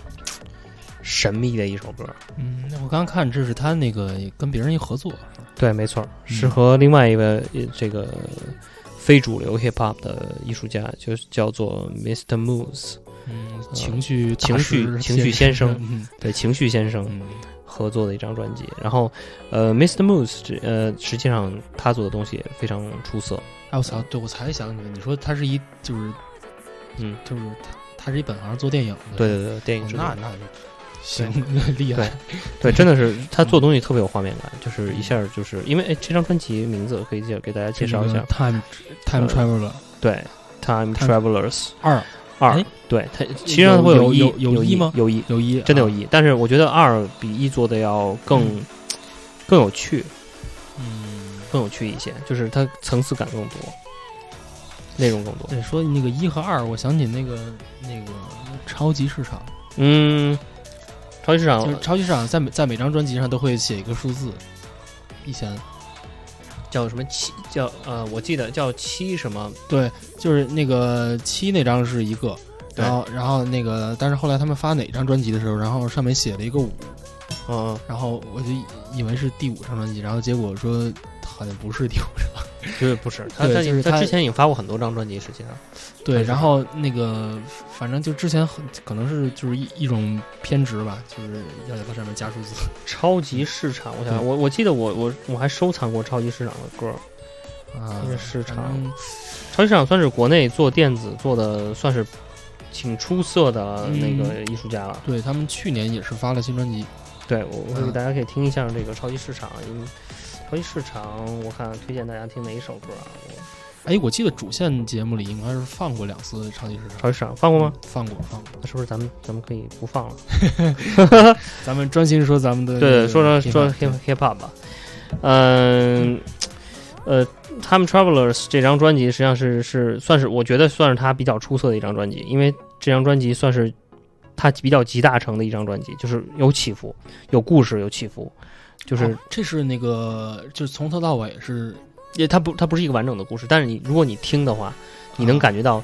神秘的一首歌。嗯，那我刚刚看这是他那个跟别人一合作，对，没错，嗯是和另外一位呃这个非主流 hip hop 的艺术家，就是叫做 Mr. Moose，嗯，情绪大情绪 情绪先生嗯对情绪先生嗯合作的一张专辑。然后，呃，Mr. Moose 呃，实际上他做的东西也非常出色。哎我操，对我才想起来，你说他是一就是嗯，就是他他是一本行做电影的，对对对，电影哦制作那那 行厉害，对，真的是 他做东西特别有画面感，就是一下就是因为哎，这张专辑名字可以介给大家介绍一下，Time Time 呃 Traveler 对，Time Travelers 二二哎，对，它实上会有有有有一吗？有一，有一啊真的有一，但是我觉得二比一做的要更嗯更有趣，嗯，更有趣一些，就是它层次感更多，内容更多。对，说那个一和二，我想起那个那个超级市场，嗯，超级市场。就是超级市场在每在每张专辑上都会写一个数字，以前。叫什么七？叫呃，我记得叫七什么？对，就是那个七那张是一个，然后然后那个，但是后来他们发哪张专辑的时候，然后上面写了一个五，嗯，然后我就以以为是第五张专辑，然后结果说好像不是第五张，就是不是他他就是他他之前已经发过很多张专辑，实际上对，然后那个反正就之前很可能是就是一一种偏执吧，就是要在它上面加数字，超级市场，我想想，我我记得我我我还收藏过超级市场的歌。啊这个市场超级市场算是国内做电子做的算是挺出色的那个艺术家了。对他们去年也是发了新专辑，对，我我给嗯。大家可以听一下这个超级市场，因为超级市场，我看推荐大家听哪一首歌啊？我哎，我记得主线节目里应该是放过两次超级市场，超级市场放过吗？放过放过，那是不是咱们咱们可以不放了？咱们专心说咱们的对说说说 hip hip hop 吧。嗯，呃，Time Travelers 这张专辑实际上是是算是我觉得算是他比较出色的一张专辑，因为这张专辑算是他比较集大成的一张专辑，就是有起伏，有故事，有起伏，就是哦这是那个就是从头到尾是也它不它不是一个完整的故事，但是你如果你听的话，你能啊。感觉到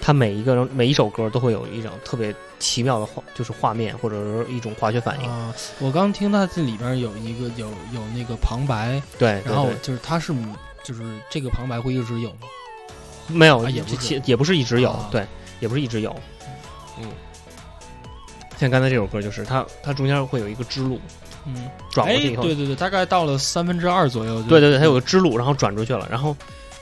它每一个每一首歌都会有一种特别奇妙的画，就是画面或者是一种化学反应。啊，我刚听到这里边有一个有有那个旁白，对，然后就是它是就是这个旁白会一直有吗？没有啊也不是。其也不是一直有，啊。对，也不是一直有，嗯。像刚才这首歌就是它，它中间会有一个支路，嗯，转过去以后，哎对对对，大概到了三分之二左右，对对对，它有个支路，然后转出去了，然后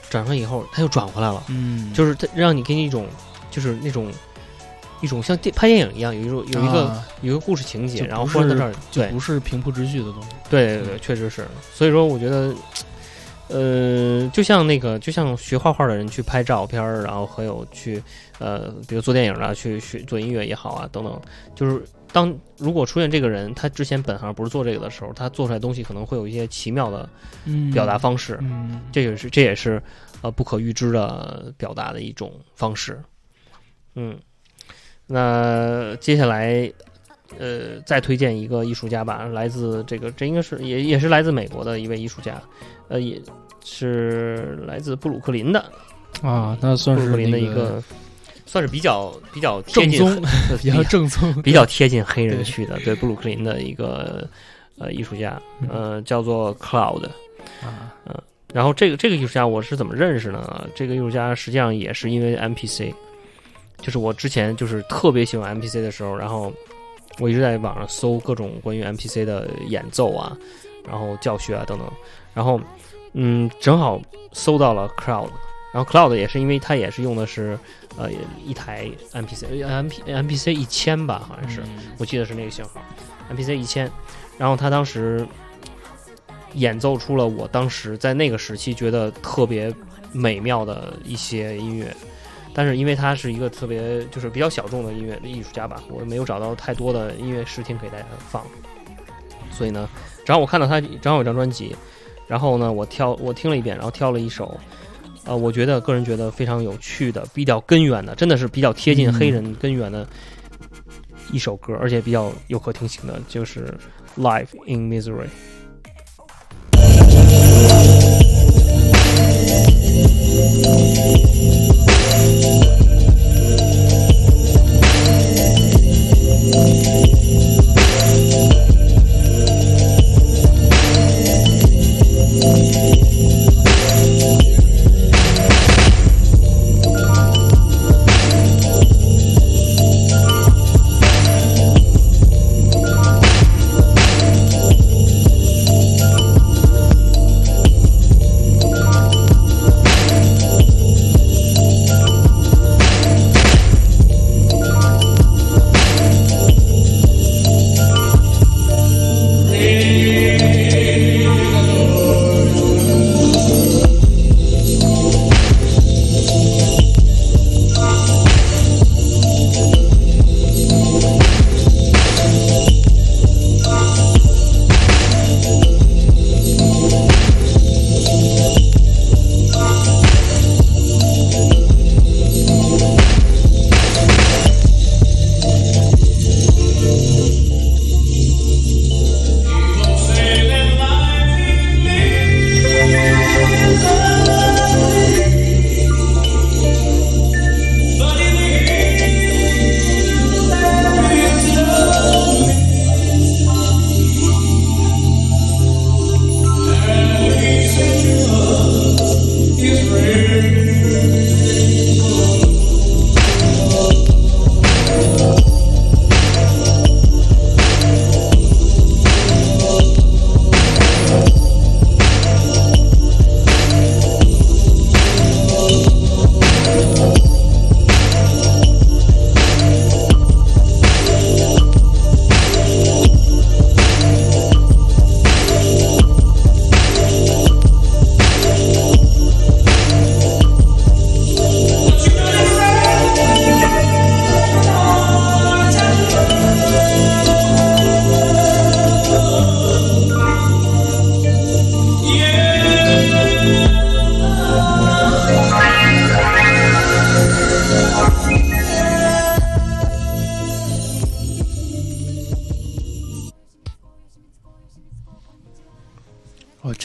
转上以后，它又转回来了，嗯，就是它让你给你一种，就是那种一种像电拍电影一样，有一种有一个、啊。有一个故事情节，然后不是忽然在这儿，就不是平铺直叙的东西，对对对，确实是。所以说，我觉得，呃，就像那个，就像学画画的人去拍照片儿，然后还有去呃，比如做电影啊，去学做音乐也好啊，等等，就是当如果出现这个人，他之前本行不是做这个的时候，他做出来东西可能会有一些奇妙的嗯，表达方式，嗯，这也是这也是呃不可预知的表达的一种方式。嗯，那接下来呃再推荐一个艺术家吧，来自这个这应该是也也是来自美国的一位艺术家，呃也是来自布鲁克林的，啊，那算是布鲁克林的那一个算是比较比较贴近正宗，比较正宗，比较贴近黑人对区的，对布鲁克林的一个呃艺术家，嗯呃叫做 Cloud。啊，然后这个这个艺术家我是怎么认识呢？这个艺术家实际上也是因为 MPC，就是我之前就是特别喜欢 MPC 的时候，然后我一直在网上搜各种关于 MPC 的演奏啊，然后教学啊等等，然后嗯，正好搜到了 Cloud，然后 Cloud 也是因为它也是用的是呃一台 MPC M P MPC 一千吧，好像是，嗯我记得是那个型号，MPC 一千，然后他当时演奏出了我当时在那个时期觉得特别美妙的一些音乐，但是因为他是一个特别就是比较小众的音乐艺术家吧，我没有找到太多的音乐试听给大家放，所以呢，正好我看到他正好有张专辑，然后呢，我挑我听了一遍，然后挑了一首。呃，我觉得个人觉得非常有趣的、比较根源的，真的是比较贴近黑人根源的一首歌，而且比较有可听性的，就是《Life in Misery》。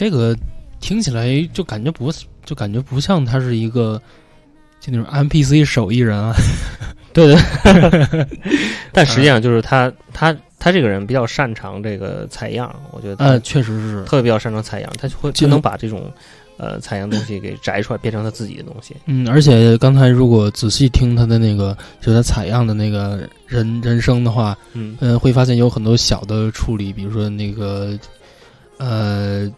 这个听起来就感觉不就感觉不像他是一个就那种 NPC 手艺人啊。对对，但实际上就是他他他这个人比较擅长这个采样，我觉得他呃，确实是。特别比较擅长采样，他就会就能把这种呃采样东西给摘出来，变成他自己的东西。嗯，而且刚才如果仔细听他的那个，就他采样的那个人人声的话，嗯呃，会发现有很多小的处理，比如说那个，呃，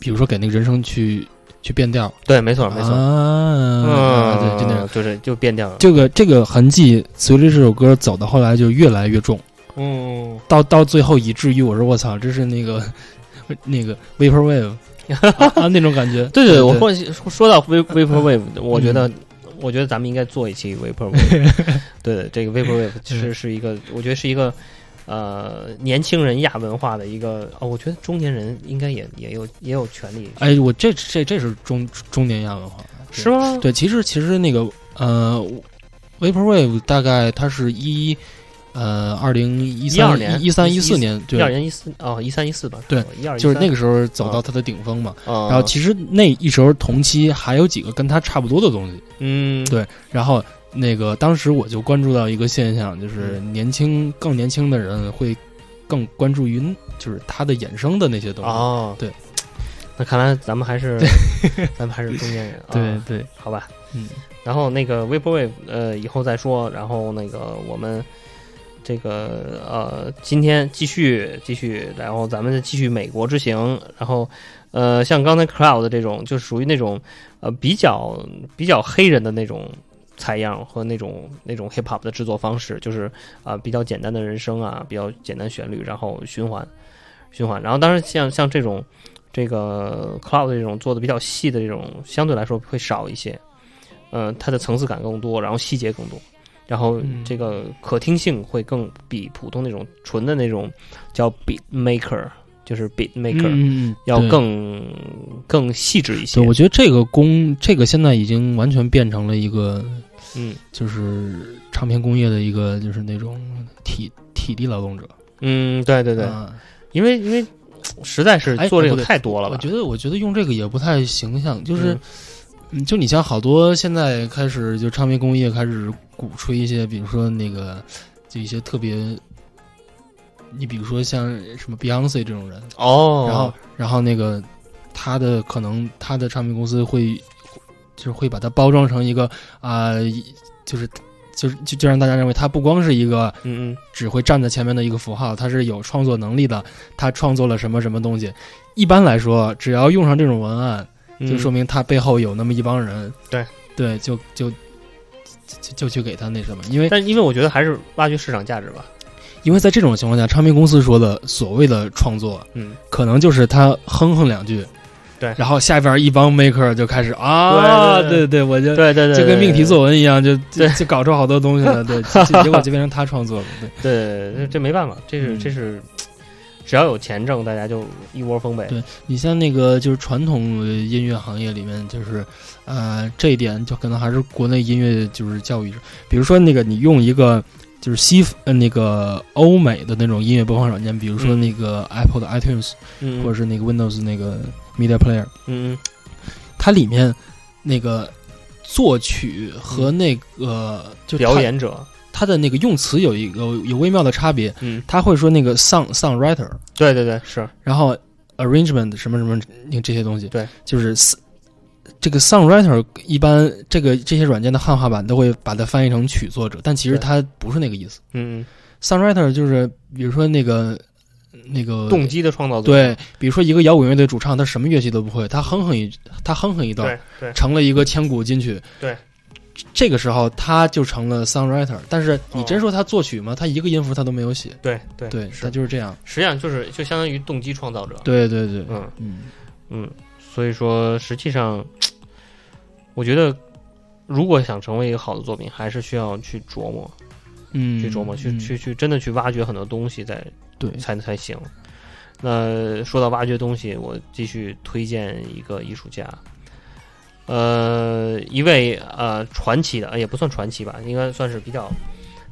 比如说给那个人声去去变调，对，没错没错，啊，对，就那样。就是就变调了。这个这个痕迹随着这首歌走到后来就越来越重，嗯，到到最后以至于我说我操，这是那个 那个 vaporwave 啊 那种感觉。对对，我或说到 vapor vapor wave，我觉得。我觉得咱们应该做一期 vapor wave，对对，这个 vapor wave 其实是一个，我觉得是一个呃年轻人亚文化的一个哦，我觉得中年人应该也也有也有权利，哎，我这这这是中中年亚文化，是吗？对，其实其实那个呃，vaporwave 大概它是一呃二零一12年一三一四年，对。一，二年一四哦，一三一四吧，对，就是那个，时候走到它的顶峰嘛。然然后其实那一时候同期还有几个跟它差不多的东西，嗯，对然后那个当时我就关注到一个现象，就是年轻更年轻的人会更关注于就是它的衍生的那些东西。哦，对，那看来咱们还是 咱们还是中年人，啊对对，好吧，嗯，然后那个 Vaporwave，呃，以后再说。然后那个我们这个呃，今天继续继续，然后咱们继续美国之行。然后呃，像刚才 Cloud 这种，就属于那种呃比较比较黑人的那种采样和那种那种 hip hop 的制作方式，就是啊、比较简单的人声啊，比较简单旋律，然后循环循环。然后当然像像这种这个 Cloud 这种做的比较细的这种，相对来说会少一些。嗯，它的层次感更多，然后细节更多，然后嗯这个可听性会更比普通那种纯的那种叫 beat maker，就是 beat 嗯 maker、要更更细致一些对，。我觉得这个工，这个现在已经完全变成了一个，嗯。就是唱片工业的一个，就是那种体体力劳动者。嗯，对对对，啊。因为因为实在是哎做这个太多了吧？我觉得，我觉得用这个也不太形象，就是嗯，嗯，就你像好多现在开始就唱片工业开始鼓吹一些，比如说那个，就一些特别，你比如说像什么 Beyonce 这种人，哦，然后然后那个他的可能他的唱片公司会就是会把它包装成一个啊、就是就是就就让大家认为他不光是一个嗯嗯只会站在前面的一个符号，他是有创作能力的，他创作了什么什么东西。一般来说，只要用上这种文案，嗯，就说明他背后有那么一帮人。对对，就就就就去给他那什么，因为但因为我觉得还是挖掘市场价值吧。因为在这种情况下，唱片公司说的所谓的创作，嗯，可能就是他哼哼两句，对然后下边一帮 maker 就开始啊，对对对我就对对对，就跟命题。作文一样，就就就搞出好多东西了，对，结结果就变成他创作了，对。对，这这没办法，这是嗯这是，只要有钱挣，大家就一窝蜂呗。对你像那个就是传统音乐行业里面，就是呃这一点就可能还是国内音乐就是教育，比如说那个你用一个就是西呃那个欧美的那种音乐播放软件，比如说嗯那个 Apple 的 iTunes、嗯，或者是那个 Windows 那个 Media Player，嗯它里面那个作曲和那个、就嗯，表演者，它的那个用词有一个有有微妙的差别，嗯，他会说那个 song songwriter。对对对，是，然后 arrangement 什么什么那这些东西，对，就是这个 songwriter 一般这个这些软件的汉化版都会把它翻译成曲作者，但其实它不是那个意思。嗯，songwriter 就是比如说那个那个动机的创造者，对，比如说一个摇滚乐队主唱，他什么乐器都不会，他哼哼一他哼哼一段，成了一个千古金曲。对，这个时候他就成了 songwriter，但是你哦真说他作曲吗？他一个音符他都没有写。对对对，他，就是这样。实际上就是就相当于动机创造者，对对对，嗯。嗯。嗯，所以说实际上，我觉得如果想成为一个好的作品，还是需要去琢磨，嗯，去琢磨，去嗯去去，真的去挖掘很多东西在对，才才行。那说到挖掘东西，我继续推荐一个艺术家，呃，一位呃传奇的，呃也不算传奇吧，应该算是比较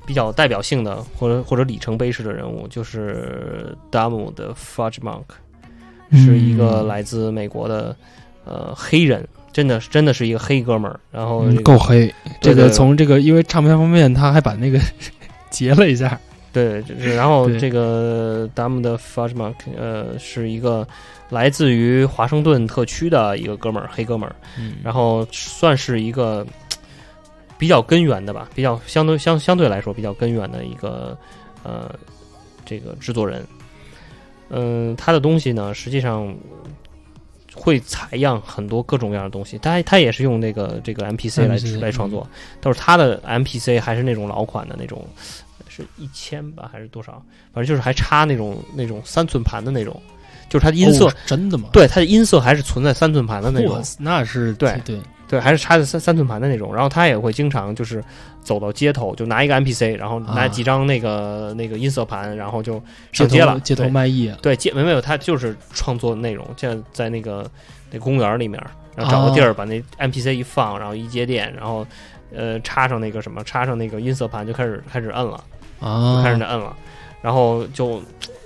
比较代表性的，或者或者里程碑式的人物，就是 Damu 的 Fudge Monk。是一个嗯来自美国的呃黑人，真的真的是一个黑哥们儿。然后这个嗯够黑。这个从这个因为唱片方面，他还把那个 截了一下。对，就是然后这个 Dam 的 Fajmark 呃是一个来自于华盛顿特区的一个哥们儿，黑哥们儿。嗯然后算是一个比较根源的吧，比较相对相相对来说比较根源的一个呃这个制作人。嗯、他的东西呢，实际上会采样很多各种各样的东西。他他也是用那个这个 MPC 来 MPC 来创作，但是他的 MPC 还是那种老款的那种，是一千吧还是多少？反正就是还插那种那种三寸盘的那种，就是它的音色，哦真的吗？对它的音色还是存在三寸盘的那种那是对对，对，还是插的三三寸盘的那种。然后他也会经常就是走到街头，就拿一个 MPC，然后拿啊几张那个、那个音色盘，然后就上街了。头街头卖艺啊，对街没有没有，他就是创作内容，现在在那个那公园里面，然后找个地哦儿把那 MPC 一放，然后一接电，然后呃插上那个什么，插上那个音色盘，就开始开始摁了。就啊，开始摁了，然后就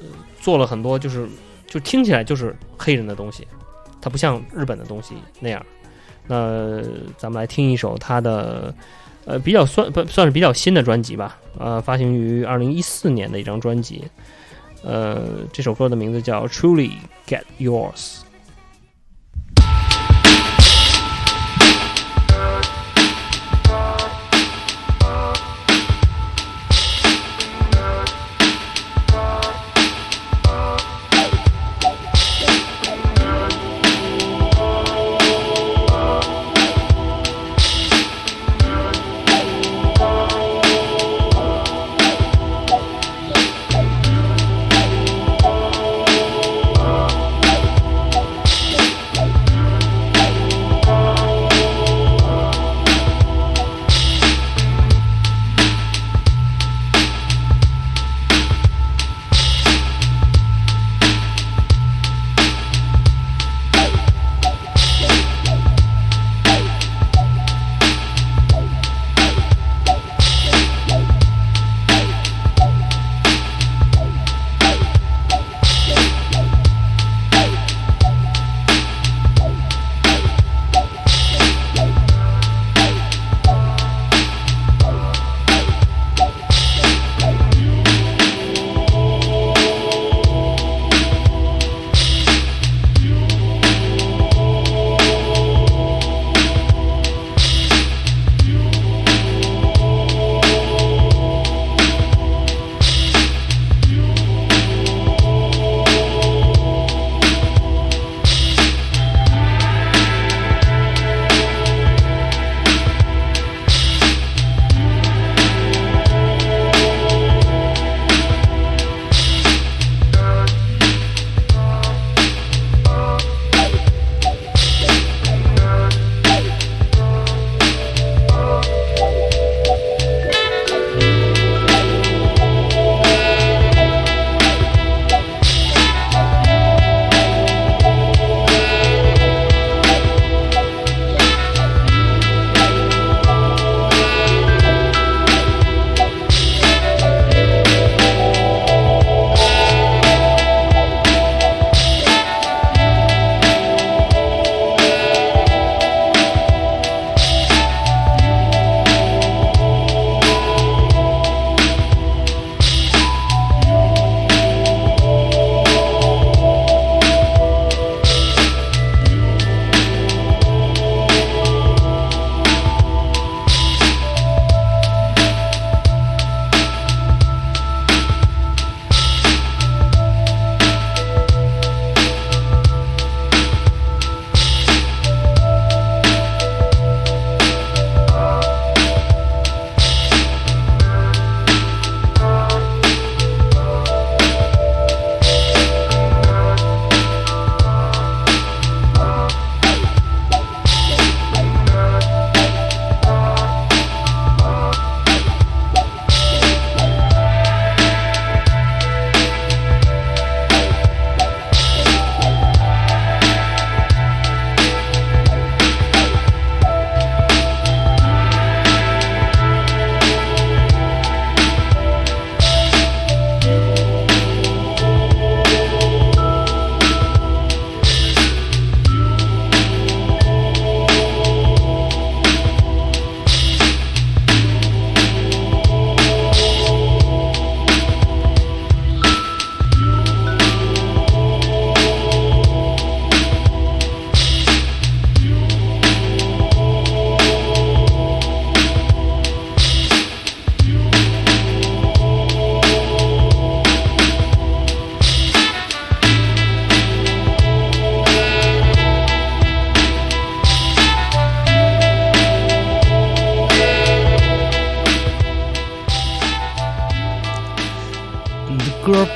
呃做了很多，就是就听起来就是黑人的东西，它不像日本的东西那样。那咱们来听一首他的呃比较算不算是比较新的专辑吧？呃，发行于二零一四年的一张专辑。呃，这首歌的名字叫《Truly Get Yours》。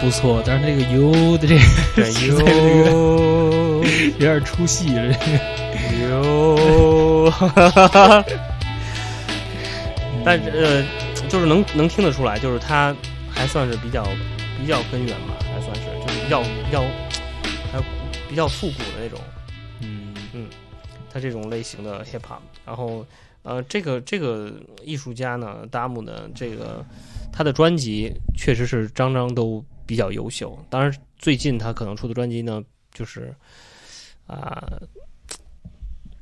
不错，但是这个 U 的这个对实在是这个哟有点出戏了。哟，但是呃，就是能能听得出来，就是他还算是比较比较根源吧，还算是就是比较比较还有比较复古的那种。嗯嗯他这种类型的 hip hop，然后呃，这个这个艺术家呢，达姆的这个他的专辑确实是张张都比较优秀。当然，最近他可能出的专辑呢，就是啊、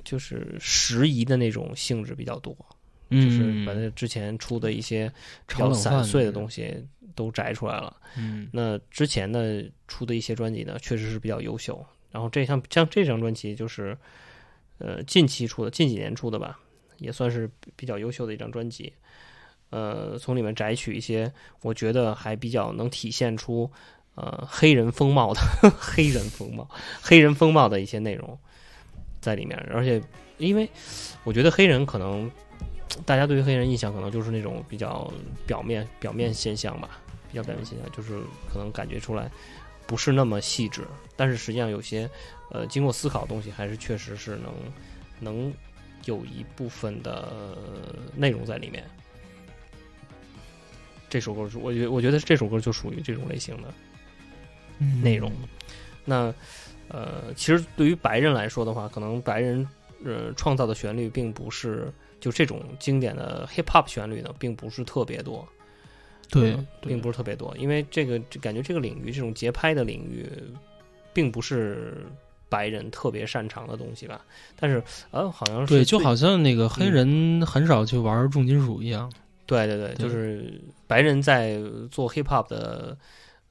就是时宜的那种性质比较多，就是把嗯，他之前出的一些比较散碎的东西都摘出来了。嗯那之前呢出的一些专辑呢，确实是比较优秀。然后这像像这张专辑就是，呃，近期出的，近几年出的吧，也算是比较优秀的一张专辑。呃，从里面摘取一些我觉得还比较能体现出呃黑人风貌的 黑人风貌、黑人风貌的一些内容在里面。而且，因为我觉得黑人可能大家对于黑人印象可能就是那种比较表面表面现象吧，比较表面现象，就是可能感觉出来不是那么细致，但是实际上有些呃经过思考的东西，还是确实是能能有一部分的内容在里面。这首歌是，我觉我觉得这首歌就属于这种类型的嗯内容。那呃，其实对于白人来说的话，可能白人呃创造的旋律并不是就这种经典的 hip hop 旋律呢，并不是特别多。对嗯，对并不是特别多，因为这个感觉这个领域这种节拍的领域，并不是白人特别擅长的东西吧。但是呃，好像是对，就好像那个黑人很少去玩重金属一样。对对对，对就是白人在做 hip hop 的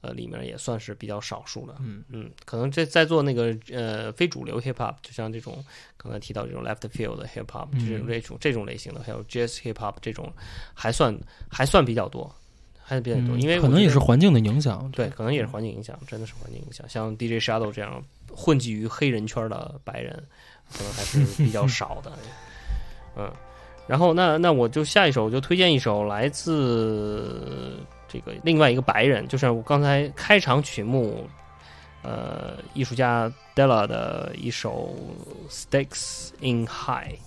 呃里面也算是比较少数的。嗯嗯，可能在在做那个呃非主流 hip hop，就像这种刚才提到这种 left field 的 hip hop 这种嗯这种这种类型的，还有 jazz hip hop 这种，还算还算比较多，还比较多，嗯因为可能也是环境的影响。对，可能也是环境影响，真的是环境影响。像 DJ Shadow 这样混迹于黑人圈的白人，可能还是比较 少的。嗯，然后那那我就下一首我就推荐一首来自这个另外一个白人，就是我刚才开场曲目，呃，艺术家 Della 的一首《Stakes in High》。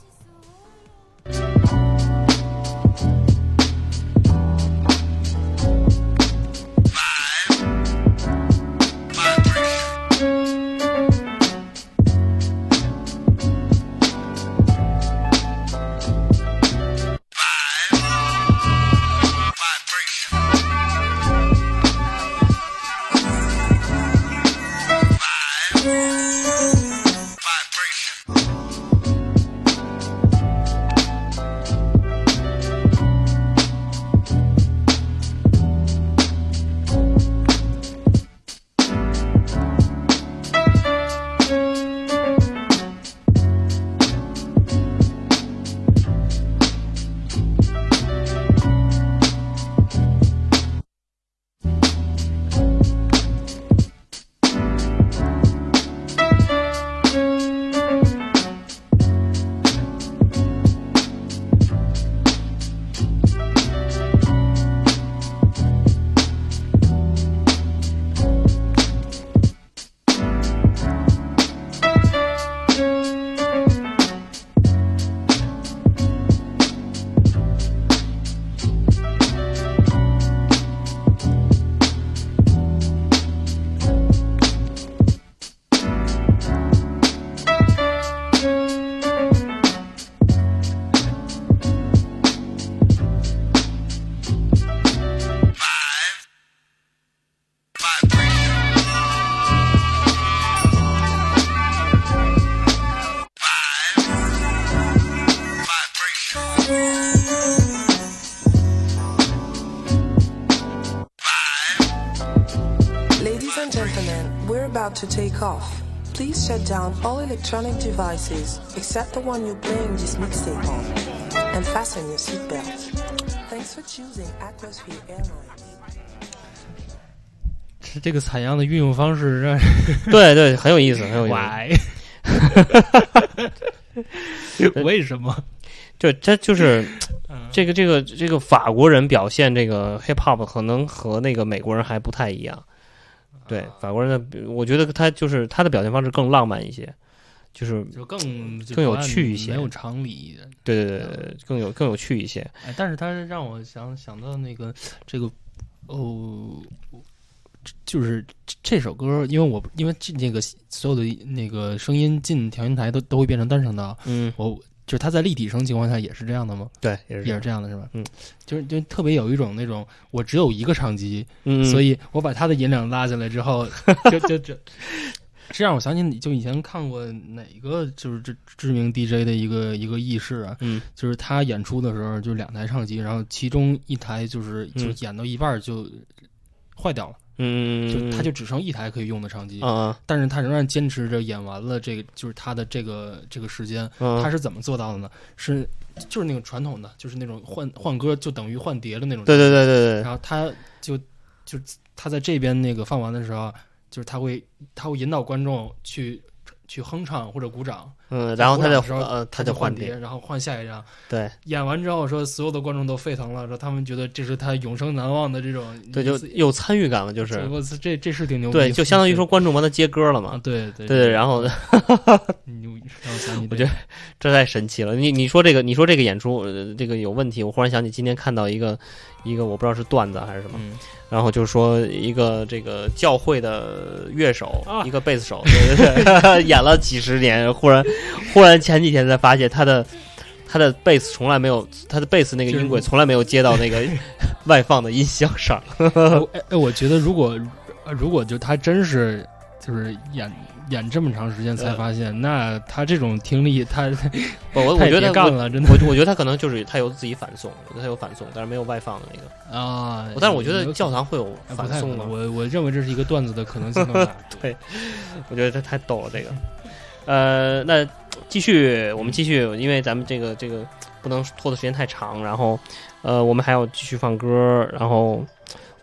Electronic devices except the one you're playing this mixtape on. And fasten your seatbelt. Thanks for choosing Atmosphere Airlines. 这这个采样的运用方式让人对对，很有意思，很有意思。喂，为什么？就他就是嗯这个这个这个法国人表现这个 hip hop 可能和那个美国人还不太一样。对法国人的，我觉得他就是他的表现方式更浪漫一些，就是就更更有趣一些没有常理的。对对对对，更有更有趣一些。哎，但是他让我想想到那个这个哦，就是这这首歌，因为我因为这那个所有的那个声音进调音台都都会变成单声道，嗯，我就是它在立体声情况下也是这样的吗？对，也是这样也是这样的，是吧？嗯，就是就特别有一种那种我只有一个唱机，嗯，所以以我把它的音量拉下来之后，就就就。这让我想起你就以前看过哪个就是这知名 DJ 的一个一个轶事啊，嗯就是他演出的时候就两台唱机，然后其中一台就是嗯就演到一半就坏掉了，嗯，就他就只剩一台可以用的唱机，啊啊。但是他仍然坚持着演完了这个就是他的这个这个时间，啊，他是怎么做到的呢？是就是那种传统的，就是那种换换歌就等于换碟的那种，对对对对对。然后他就就他在这边那个放完的时候，就是他会他会引导观众去去哼唱或者鼓掌，嗯，然后他就呃他就换碟，，然后换下一张。对。演完之后说，所有的观众都沸腾了，说他们觉得这是他永生难忘的这种对，就有参与感了，就是。我，这这是挺牛逼的，对，就相当于说观众帮他接歌了啊嘛，，对对对对，然后 我觉得这太神奇了。你你说这个，你说这个演出、呃、这个有问题，我忽然想起今天看到一个一个我不知道是段子还是什么，嗯然后就是说一个这个教会的乐手，啊一个贝斯手，对对对，演了几十年，忽然忽然前几天才发现他的他的贝斯从来没有，他的贝斯那个音轨从来没有接到那个 外放的音箱上。我哎哎，我觉得如果呃如果就他真是就是演演这么长时间才发现，那他这种听力，他，我我觉得我别干了，真的我我觉得他可能就是他有自己反送，他有反送，但是没有外放的那个。啊。但是我觉得教堂会有反送的，我我认为这是一个段子的可能性更大。对我觉得他太逗了，这个。呃，那继续，我们继续，因为咱们这个这个不能拖的时间太长，然后呃，我们还要继续放歌，然后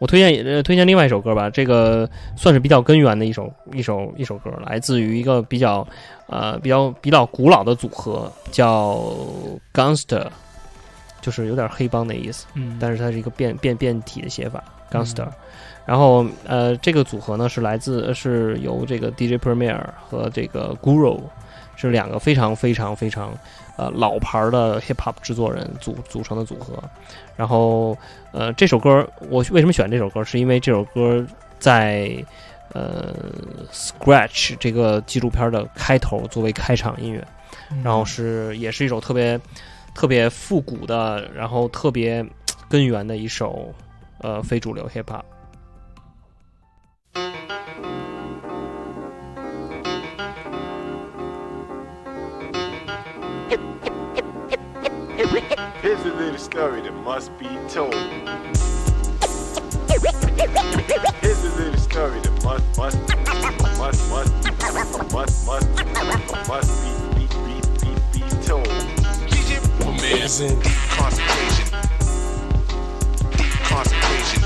我推荐呃推荐另外一首歌吧，这个算是比较根源的一首一首一首歌，来自于一个比较呃比较比较古老的组合，叫 Gangster，就是有点黑帮的意思。嗯，但是它是一个变变变体的写法，Gangster。嗯然后呃，这个组合呢是来自是由这个 DJ Premier 和这个 Guru 是两个非常非常非常呃老牌儿的 hip hop 制作人组组成的组合。然后呃，这首歌我为什么选这首歌，是因为这首歌在呃 Scratch 这个纪录片的开头作为开场音乐。嗯然后是也是一首特别特别复古的，然后特别根源的一首呃非主流 hip hop。Here's a little story that must be told. Here's a little story that must, must, must, must, must, must, must be, be, be, be, be told. Man's in deep concentration. Deep concentration.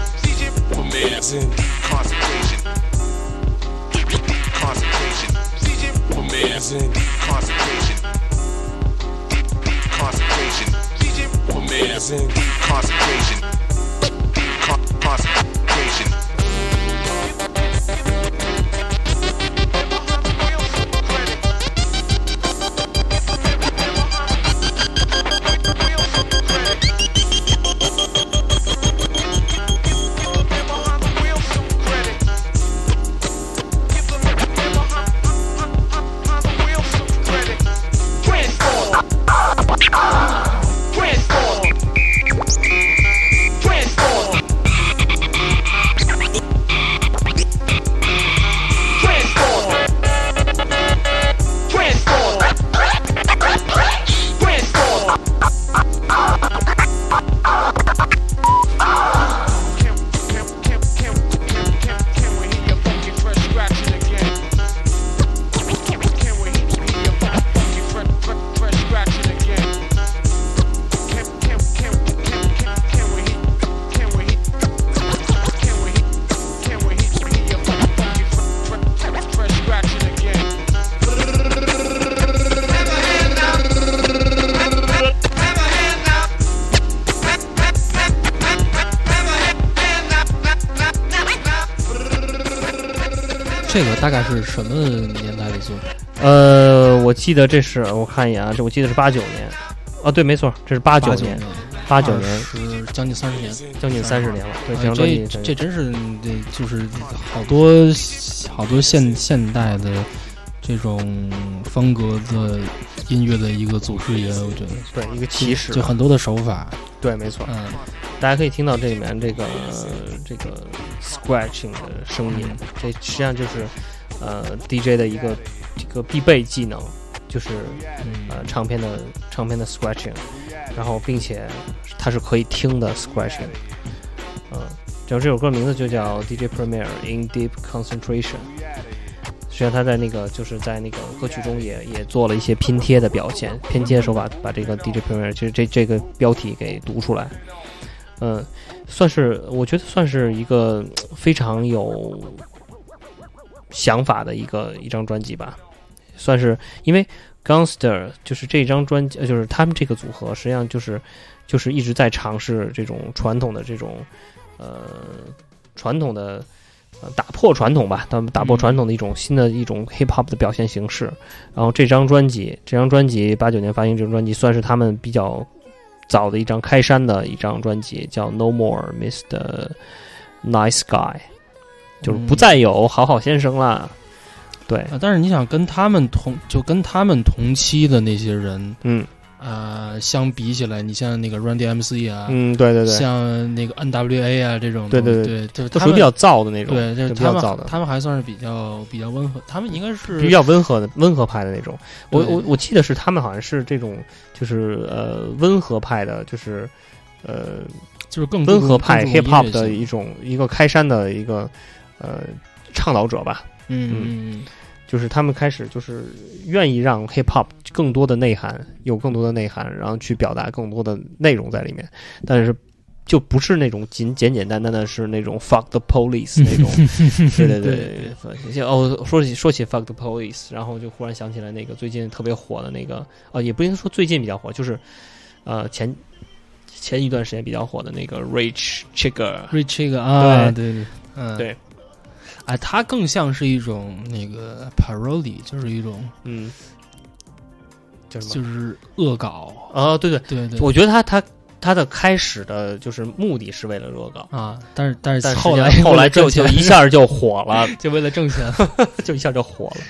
Man's in deep concentration. Deep, deep concentration. Man's in deep concentration. Deep, deep concentration amazing Concentration. Con- concentration. 大概是什么年代的作品？呃，我记得这是我看一眼啊，这我记得是八九年。啊，对，没错，这是八九年，八九年是将近三十年，将近三十年了。对，哎这这这真是这就是好多好多现现代的这种风格的音乐的一个祖师爷，我觉得对一个起始就很多的手法，对，没错。嗯，大家可以听到这里面这个这个 scratching 的声音，这实际上就是呃 DJ 的一个这个必备技能，就是呃唱片的唱片的 scratching，然后并且它是可以听的 scratching，嗯，然后这首歌名字就叫 DJ Premier in Deep Concentration。实际上，他在那个就是在那个歌曲中也也做了一些拼贴的表现，拼贴手法把这个 DJ Premier 就是这这个标题给读出来。嗯，算是我觉得算是一个呃非常有想法的一个一张专辑吧，算是因为 Gangster 就是这张专辑，就是他们这个组合实际上就是就是一直在尝试这种传统的这种呃传统的。呃，打破传统吧，他们打破传统的一种新的一种 hip hop 的表现形式。然后这张专辑，这张专辑八九年发行，这张专辑算是他们比较早的一张开山的一张专辑，叫《No More Mr. Nice Guy》，就是不再有好好先生啦。对，啊，但是你想跟他们同就跟他们同期的那些人，嗯。呃，相比起来，你像那个 Run DMC 啊，嗯，对对对，像那个 NWA 啊这种，对对对。就是属于比较燥的那种，对，就是比较燥的，他们还算是比较比较温和，他们应该是比较温和的温和派的那种。我我我记得是他们好像是这种，就是呃温和派的，就是呃就是更温和派更 hip 注重 hop 音乐性的一种一个开山的一个呃倡导者吧。嗯嗯。就是他们开始就是愿意让 hip hop 更多的内涵，有更多的内涵，然后去表达更多的内容在里面，但是就不是那种仅简简单单的是那种 fuck the police 那种，对对对。哦，说起说起 fuck the police，然后就忽然想起来那个最近特别火的那个，哦，也不应该说最近比较火，就是呃前前一段时间比较火的那个 Rich Chigga，，Rich Chigger 啊，对。对对，嗯。对，哎，它更像是一种那个 parody，就是一种嗯？就是恶搞，哦，对对，对对，我觉得他他他的开始的就是目的是为了恶搞，啊，但是但是后来后来就就一下就火了，就为了挣钱，就一下就火了。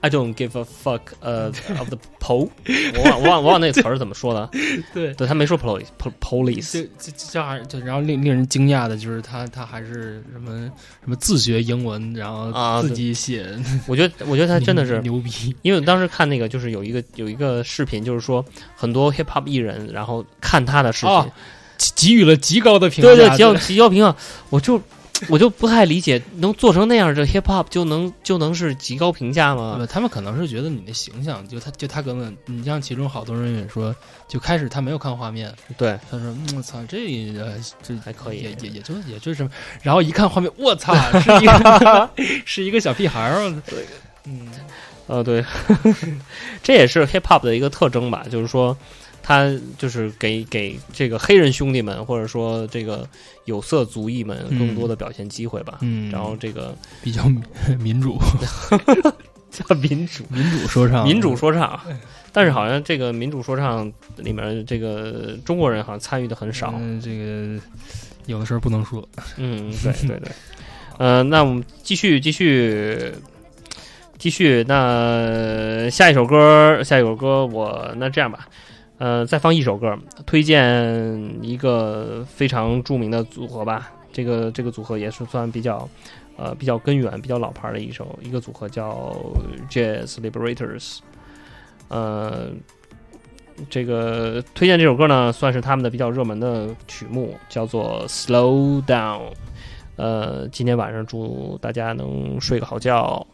I don't give a fuck 呃 of the po，我忘我忘我忘那个词儿怎么说的，对。对他没说 police po- police，这这这还就然后令令人惊讶的就是他他还是什么什么自学英文，然后啊自己写，我觉得我觉得他真的是，牛逼，因为我当时看那个就是有一个有一个视频，就是说很多 hip hop 艺人，然后看他的视频，哦给给予了极高的评价，对对，极高极高评价，我就我就不太理解，能做成那样的 hip hop 就能就能是极高评价吗？呃，他们可能是觉得你的形象，就他就他根本，你像其中好多人也说，就开始他没有看画面，对，他说，嗯，我操，这呃这还可以也也也就也就是什么，然后一看画面，我操，是一个 是一个小屁孩儿，我嗯，呃，对，这也是 hip hop 的一个特征吧，就是说，他就是给给这个黑人兄弟们，或者说这个有色族裔们更多的表现机会吧。嗯然后这个比较民 主，叫民主民主说唱，民主说唱，但是好像这个民主说唱里面这个中国人好像参与的很少。嗯，这个有的事儿不能说，嗯，对对对。呃，那我们继续继续继续。那下一首歌，下一首歌，我那这样吧，呃，再放一首歌，推荐一个非常著名的组合吧。这个这个组合也是算比较呃比较根源、比较老牌的一首一个组合，叫 Jazz Liberators。呃，这个推荐这首歌呢，算是他们的比较热门的曲目，叫做《Slow Down》。呃，今天晚上祝大家能睡个好觉。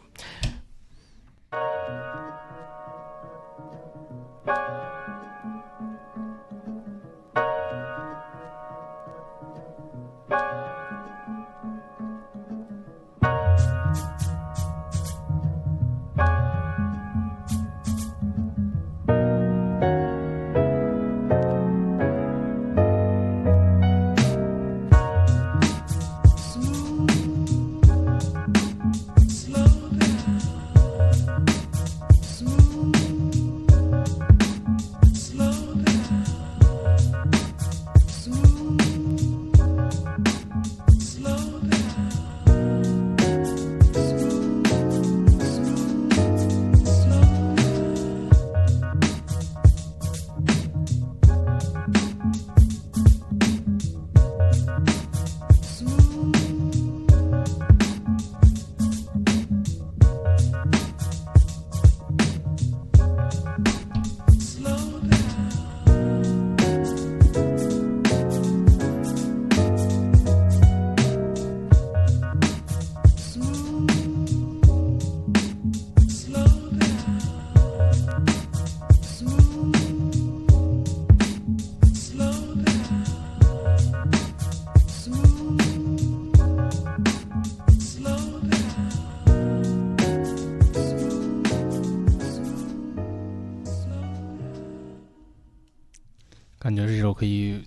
可以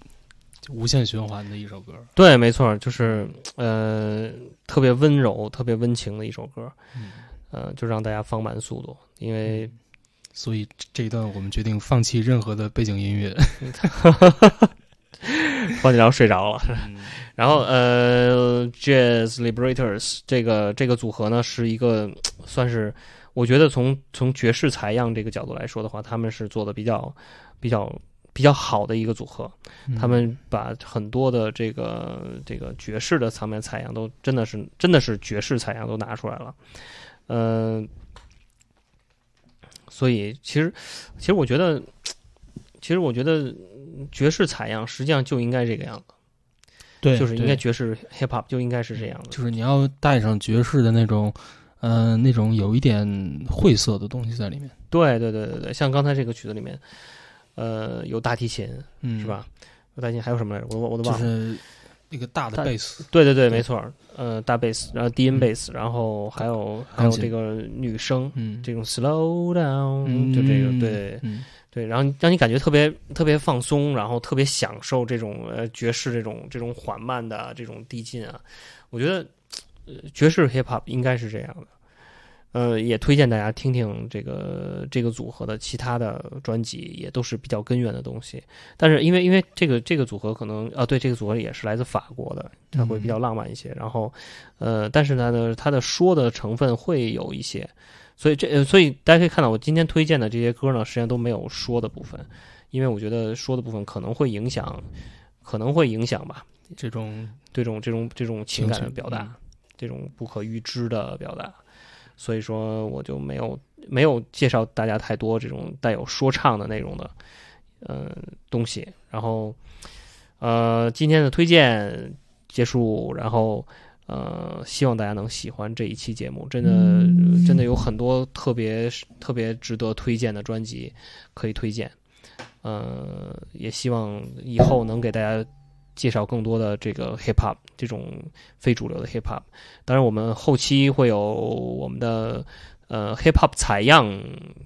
无限循环的一首歌。对，没错，就是呃特别温柔、特别温情的一首歌，嗯，呃，就让大家放慢速度，因为所以这一段我们决定放弃任何的背景音乐。放起来睡着了。嗯 然后呃，Jazz Liberators 这个这个组合呢，是一个算是我觉得从从爵士采样这个角度来说的话，他们是做的比较比较比较好的一个组合。嗯。他们把很多的这个这个爵士的层面采样都真的是真的是爵士采样都拿出来了，嗯、所以其实其实我觉得，其实我觉得爵士采样实际上就应该这个样子，对，就是应该爵士 hip hop 就应该是这样的，就是你要带上爵士的那种，呃，那种有一点晦涩的东西在里面，对对对对对，像刚才这个曲子里面，呃，有大提琴嗯，是？吧？有大提琴还有什么来着？我我都忘了。是那个大的大贝斯，对对对，对没错，呃，大贝斯，然后低音嗯贝斯，然后还有还有这个女声，嗯，这种 slow down，、嗯就这个对嗯，对，然后让你感觉特别特别放松，然后特别享受这种呃爵士这种这种缓慢的这种递进啊，我觉得、呃、爵士 hip hop 应该是这样的。呃，也推荐大家听听这个这个组合的其他的专辑，也都是比较根源的东西。但是因为因为这个这个组合可能啊，对这个组合也是来自法国的，它会比较浪漫一些。然后呃，但是它的它的说的成分会有一些，所以这呃所以大家可以看到，我今天推荐的这些歌呢，实际上都没有说的部分，因为我觉得说的部分可能会影响，可能会影响吧，这种这种这种这种情感的表达，嗯这种不可预知的表达，所以说我就没有没有介绍大家太多这种带有说唱的内容的呃东西。然后呃今天的推荐结束，然后呃希望大家能喜欢这一期节目，真的真的有很多特别特别值得推荐的专辑可以推荐。呃，也希望以后能给大家介绍更多的这个 hip hop 这种非主流的 hip hop。当然，我们后期会有我们的呃 hip hop 采样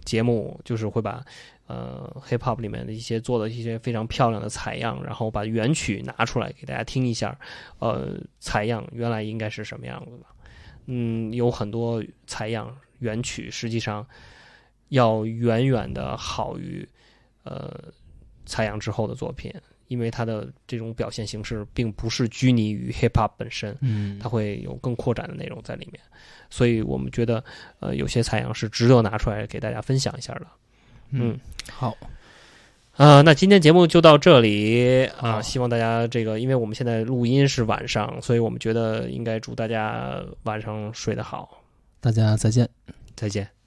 节目，就是会把呃 hip hop 里面的一些做的一些非常漂亮的采样，然后把原曲拿出来给大家听一下，呃，采样原来应该是什么样子的。嗯，有很多采样原曲实际上要远远的好于呃采样之后的作品，因为它的这种表现形式并不是拘泥于 hip hop 本身，嗯它会有更扩展的内容在里面，所以我们觉得呃有些采样是值得拿出来给大家分享一下的。嗯，好，啊、那今天节目就到这里啊、好希望大家这个，因为我们现在录音是晚上，所以我们觉得应该祝大家晚上睡得好，大家再见。再见。